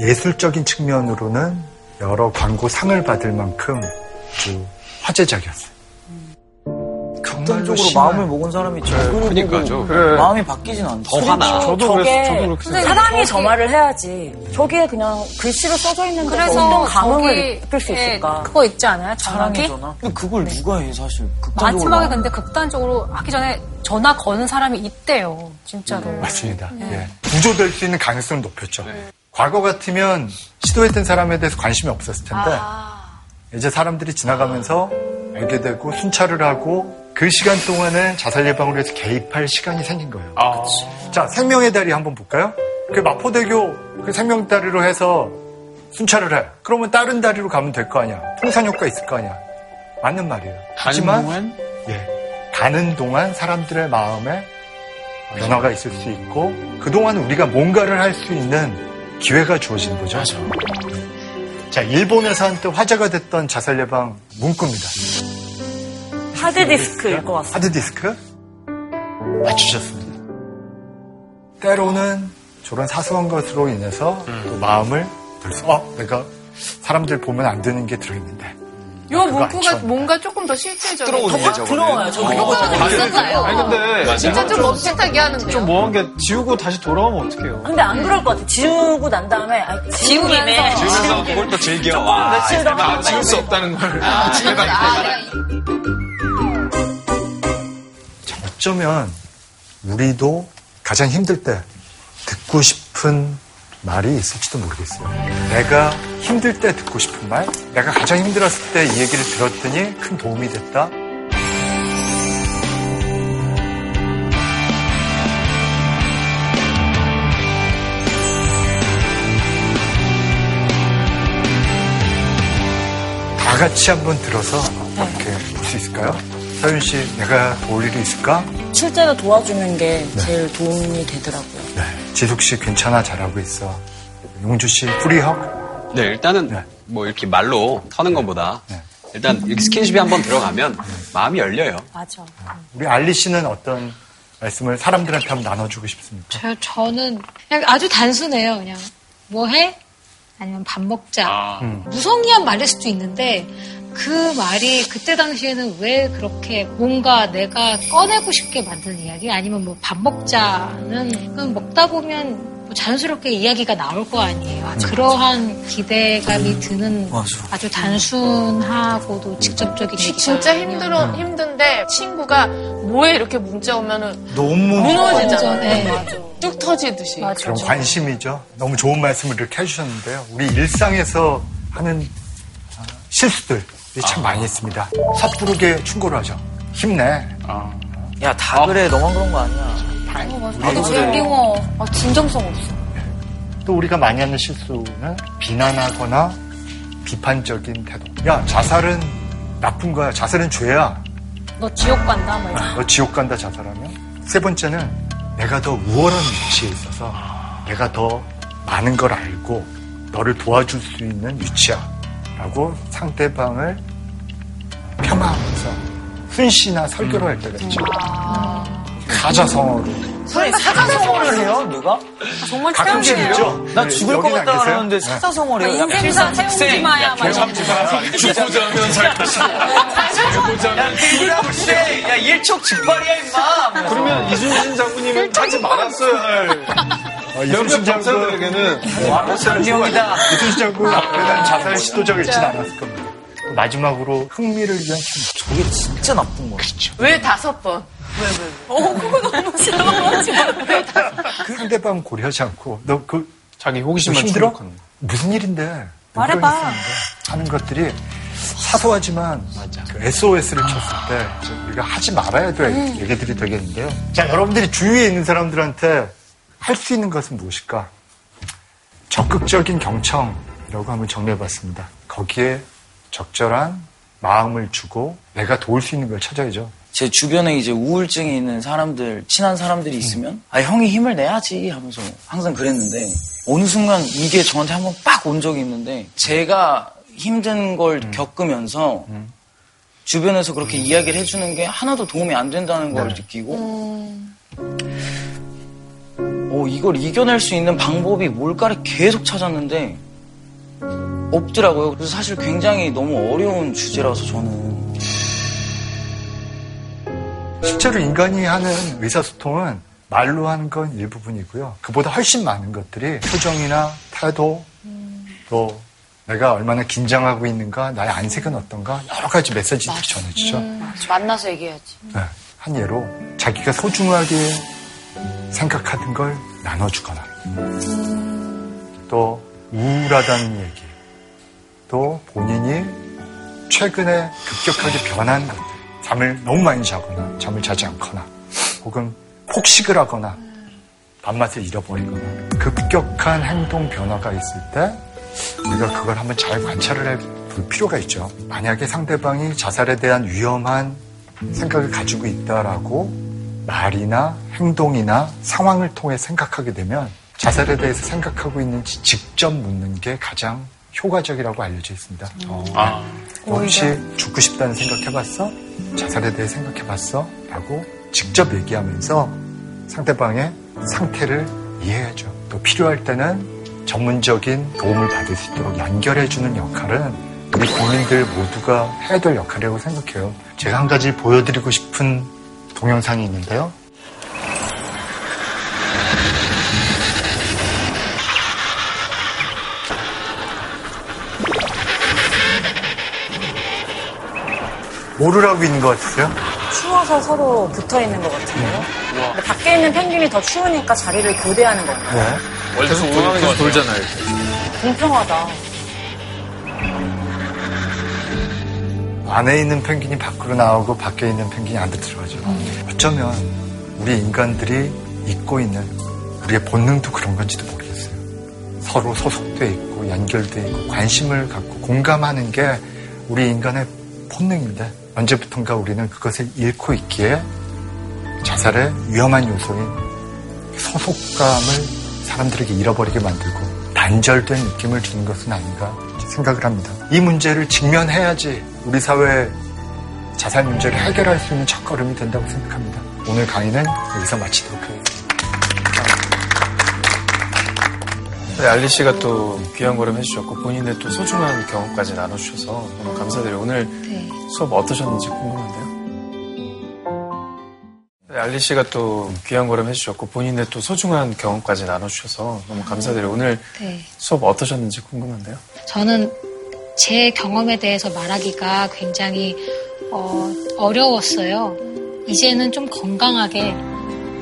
예술적인 측면으로는 여러 광고 상을 받을 만큼 아주 화제작이었어요. 극단적으로 마음을 먹은 사람이 저걸 그러니까죠. 보고 그래. 마음이 바뀌진 않죠. 더 화나. 저게 사람이 저 말을 해야지. 저게 그냥 글씨로 써져 있는 데 그래서 어떤 감흥을 느낄 수 예, 있을까? 그거 있지 않아요? 전화기? 전화? 근데 그걸 누가 해 사실 극단적으로 마지막에 근데 극단적으로 하기 전에 전화 거는 사람이 있대요. 진짜로. 맞습니다. 네. 예. 구조될 수 있는 가능성을 높였죠. 과거 같으면 시도했던 사람에 대해서 관심이 없었을 텐데 이제 사람들이 지나가면서 알게 되고 순찰을 하고 그 시간 동안에 자살 예방을 위해서 개입할 시간이 생긴 거예요. 자, 생명의 다리 한번 볼까요? 그 마포대교 그 생명 다리로 해서 순찰을 해. 그러면 다른 다리로 가면 될 거 아니야. 풍선 효과 있을 거 아니야. 맞는 말이에요. 하지만 동안? 예, 가는 동안 사람들의 마음에 변화가 있을 수 있고 그동안 우리가 뭔가를 할 수 있는 기회가 주어진 거죠. 자, 일본에서 한때 화제가 됐던 자살 예방 문구입니다. 하드디스크일 것 같습니다. 하드디스크? 맞추셨습니다. 때로는 저런 사소한 것으로 인해서 또 마음을 들수, 어, 내가 사람들 보면 안 되는 게 들어있는데. 요 문구가. 뭔가 조금 더더 저거는. 들어와요. 저거 있었나요? 아니 근데 진짜 좀 멈칫하게 하는데요. 좀 뭐한 게 지우고 다시 돌아오면 어떡해요? 근데 안 그럴 것 같아. 지우고 난 다음에 아니, 지운 김에 지우면서 그걸 또 즐겨. 조금 와, 며칠 더 아, 지울 수 없다는 걸. 아, 아, 어쩌면 우리도 가장 힘들 때 듣고 싶은 말이 있을지도 모르겠어요. 내가 힘들 때 듣고 싶은 말, 내가 가장 힘들었을 때 이 얘기를 들었더니 큰 도움이 됐다. 다 같이 한번 들어서 이렇게 볼 수 있을까요? 서윤 씨, 내가 도울 일이 있을까? 실제로 도와주는 게 제일 도움이 되더라고요. 지숙 씨 괜찮아 잘하고 있어. 용주 씨 free hug. 네, 일단은 뭐 이렇게 말로 터는 것보다 일단 이렇게 스킨십이 한번 들어가면 마음이 열려요. 맞아. 우리 알리 씨는 어떤 말씀을 사람들한테 한번 나눠주고 싶습니까? 저, 저는 그냥 아주 단순해요. 그냥 뭐 해? 아니면 밥 먹자. 음. 무성의한 말일 수도 있는데 그 말이 그때 당시에는 왜 그렇게 뭔가 내가 꺼내고 싶게 만드는 이야기 아니면 뭐 밥 먹자는 먹다 보면 뭐 자연스럽게 이야기가 나올 거 아니에요. 그러한 기대감이 드는 아주 단순하고도 직접적인 얘기가 진짜 힘들어 힘든데 친구가 뭐에 이렇게 문자 오면은 너무 무너지잖아. 네. 네. 뚝 터지듯이. 그런 관심이죠. 너무 좋은 말씀을 이렇게 해주셨는데요. 우리 일상에서 하는 아, 실수들 이참 많이 있습니다. 섣부르게 충고를 하죠. 힘내. 야, 다 그래. 너만 그런 거 아니야. 나도 그래. 재미워. 아, 진정성 없어. 또 우리가 많이 하는 실수는 비난하거나 비판적인 태도. 야, 자살은 나쁜 거야. 자살은 죄야. 너 지옥 간다 뭐 이런. 너 지옥 간다 자살하면. 세 번째는 내가 더 우월한 위치에 있어서 내가 더 많은 걸 알고 너를 도와줄 수 있는 위치야. 라고 상대방을 폄하하면서 훈시나 설교를 할 때가 있죠. 사자성어로. 선생님 사자성어를 해요? 누가? 정말 가끔씩. 있죠. 나 네, 죽을 것 같다? 그러는데 네. 사자성어를 해요? 인생사 세우지 마야 막 이런 거. 죽고자 하면 살 것이다. 야, 죽을 야, 일촉 즉발이야, 임마! 그러면 이순신 장군님은 하지 말았어야 할 어, 몇몇 이순신 장군 병사들에게는 와, 장경이다. 이순신 장군 앞에는 자살 시도자가 있지는 않았을 겁니다. 또 마지막으로 흥미를 위한 참 저게 진짜 나쁜 거야. 그렇죠. 왜 다섯 번? 어 그거 너무 싫어. 그 상대방 고려하지 않고 너 그 자기 호기심만 힘들어? 거. 무슨 일인데 왜 말해봐. 하는 것들이 사소하지만 그 SOS를 쳤을 때 우리가 하지 말아야 될 음. 얘기들이 되겠는데요. 자, 여러분들이 주위에 있는 사람들한테 할 수 있는 것은 무엇일까? 적극적인 경청이라고 한번 정리해 봤습니다. 거기에 적절한 마음을 주고 내가 도울 수 있는 걸 찾아야죠. 제 주변에 이제 우울증이 있는 사람들, 친한 사람들이 있으면, 아, 형이 힘을 내야지 하면서 항상 그랬는데, 어느 순간 이게 저한테 한번 빡 온 적이 있는데, 제가 힘든 걸 겪으면서, 주변에서 그렇게 이야기를 해주는 게 하나도 도움이 안 된다는 걸 느끼고, 어, 이걸 이겨낼 수 있는 방법이 뭘까를 계속 찾았는데, 없더라고요. 그래서 사실 굉장히 너무 어려운 주제라서 저는. 실제로 인간이 하는 의사소통은 말로 하는 건 일부분이고요. 그보다 훨씬 많은 것들이 표정이나 태도, 또 내가 얼마나 긴장하고 있는가, 나의 안색은 어떤가, 여러 가지 메시지들이 전해지죠. 음, 만나서 얘기해야지. 네, 한 예로 자기가 소중하게 생각하던 걸 나눠주거나, 또 우울하다는 얘기, 또 본인이 최근에 급격하게 변한 잠을 너무 많이 자거나, 잠을 자지 않거나, 혹은 폭식을 하거나, 밥맛을 잃어버리거나, 급격한 행동 변화가 있을 때, 우리가 그걸 한번 잘 관찰을 해볼 필요가 있죠. 만약에 상대방이 자살에 대한 위험한 생각을 가지고 있다라고 말이나 행동이나 상황을 통해 생각하게 되면 자살에 대해서 생각하고 있는지 직접 묻는 게 가장 효과적이라고 알려져 있습니다. 아. 너 혹시 죽고 싶다는 생각 해봤어? 자살에 대해 생각해봤어? 라고 직접 얘기하면서 상대방의 상태를 이해해야죠. 또 필요할 때는 전문적인 도움을 받을 수 있도록 연결해주는 역할은 우리 국민들 모두가 해야 될 역할이라고 생각해요. 제가 한 가지 보여드리고 싶은 동영상이 있는데요. 하고 있는 것 같으세요? 추워서 서로 붙어 있는 것 같은데요. 근데 밖에 있는 펭귄이 더 추우니까 자리를 교대하는 것 같아요. 네. 원래 계속 것 계속. 돌잖아요. 이렇게. 공평하다. 안에 있는 펭귄이 밖으로 나오고 밖에 있는 펭귄이 안으로 들어가죠. 어쩌면 우리 인간들이 잊고 있는 우리의 본능도 그런 건지도 모르겠어요. 서로 소속돼 있고 연결돼 있고 관심을 갖고 공감하는 게 우리 인간의 본능인데 언제부턴가 우리는 그것을 잃고 있기에 자살의 위험한 요소인 소속감을 사람들에게 잃어버리게 만들고 단절된 느낌을 주는 것은 아닌가 생각을 합니다. 이 문제를 직면해야지 우리 사회의 자살 문제를 해결할 수 있는 첫걸음이 된다고 생각합니다. 오늘 강의는 여기서 마치도록 하겠습니다. 네, 알리 씨가 또 귀한 걸음 해주셨고 본인의 또 소중한 경험까지 나눠주셔서 너무 감사드려요. 오늘 네. 수업 어떠셨는지 궁금한데요. 네, 알리 씨가 또 귀한 걸음 해주셨고 본인의 또 소중한 경험까지 나눠주셔서 너무 감사드려요. 오늘 네. 수업 어떠셨는지 궁금한데요. 저는 제 경험에 대해서 말하기가 굉장히 어, 어려웠어요. 이제는 좀 건강하게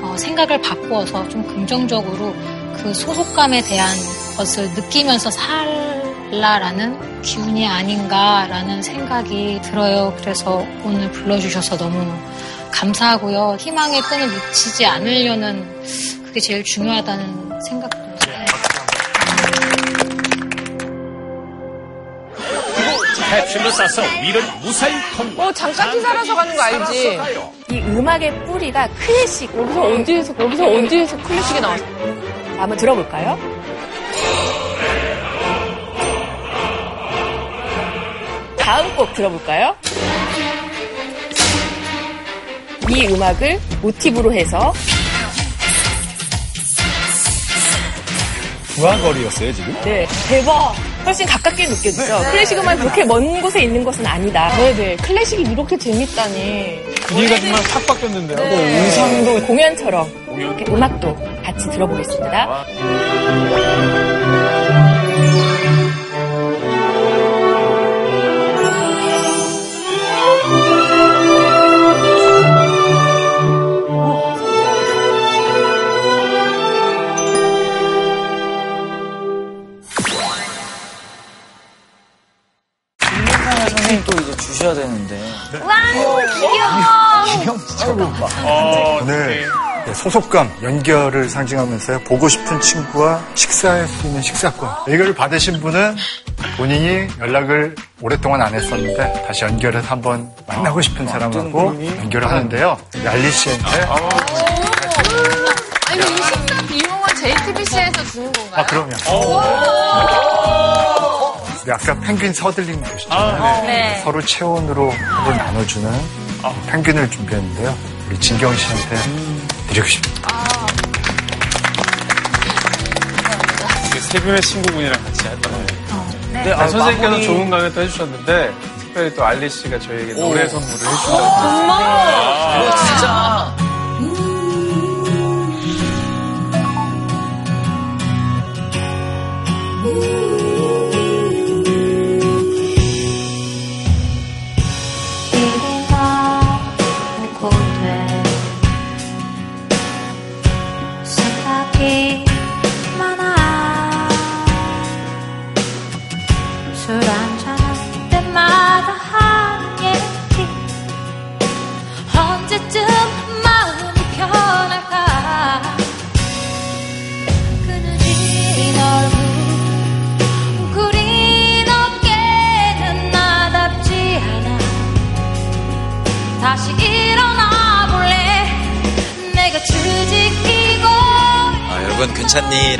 어, 생각을 바꾸어서 좀 긍정적으로 그 소속감에 대한 것을 느끼면서 살라라는 기운이 아닌가라는 생각이 들어요. 그래서 오늘 불러주셔서 너무 감사하고요. 희망의 끈을 놓치지 않으려는 그게 제일 중요하다는 생각도 해요. 해피를 싸서 위를 무사히 통과. 어, 잠깐 튀살아서 가는 거 알지? 이 음악의 뿌리가 클래식. 여기서 언제에서, 여기서 어디에서 네. 클래식이 나왔어? 한번 들어볼까요? 다음 곡 들어볼까요? 이 음악을 모티브로 해서 중화거리였어요, 지금? 네 대박 훨씬 가깝게 느껴지죠. 클래식 음악이 그렇게 먼 곳에 있는 것은 아니다. 네네. 클래식이 이렇게 재밌다니. 분위기가 정말 확 바뀌었는데요. 네. 의상도 공연처럼 이렇게 음악도 같이 들어보겠습니다. 또 이제 주셔야 되는데. 와, 귀여워. 기영 진짜 봐. 오늘 네, 소속감, 연결을 상징하면서 보고 싶은 친구와 식사할 수 있는 식사권. 이걸 받으신 분은 본인이 연락을 오랫동안 안 했었는데 다시 연결해서 한번 만나고 싶은 사람하고 연결을 하는데요. 얄리 씨한테 아니, 이 식사 비용은 JTBC에서 주는 건가요? 아 그럼요. 네, 아까 펭귄 서들림 보셨잖아요. 아, 네. 서로 체온으로 밥을 나눠주는 펭귄을 준비했는데요. 우리 진경 씨한테 드리고 싶습니다. 세 분의 친구분이랑 같이 했던 거예요. 네. 네, 아, 아, 선생님께서 마무리. 좋은 또 해주셨는데 특별히 또 알리 씨가 저희에게 노래 선물을 해주셨어요. 정말? 이거 진짜.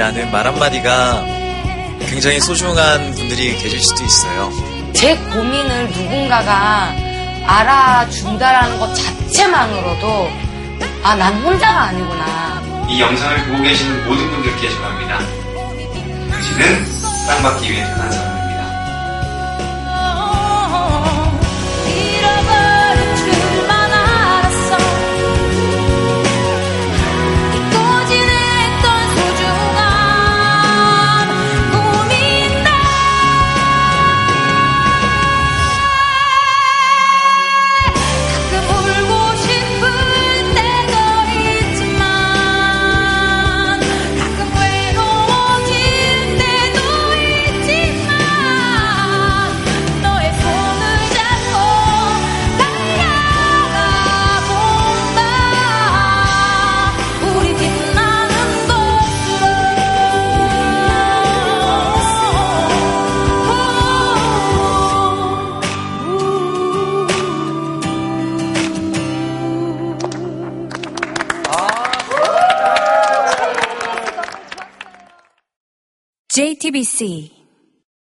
라는 말 한마디가 굉장히 소중한 분들이 계실 수도 있어요. 제 고민을 누군가가 알아준다라는 것 자체만으로도 아, 난 혼자가 아니구나. 이 영상을 보고 계시는 모든 분들께 전합니다. 당신은 사랑받기 위해 태어난 사람 TBC.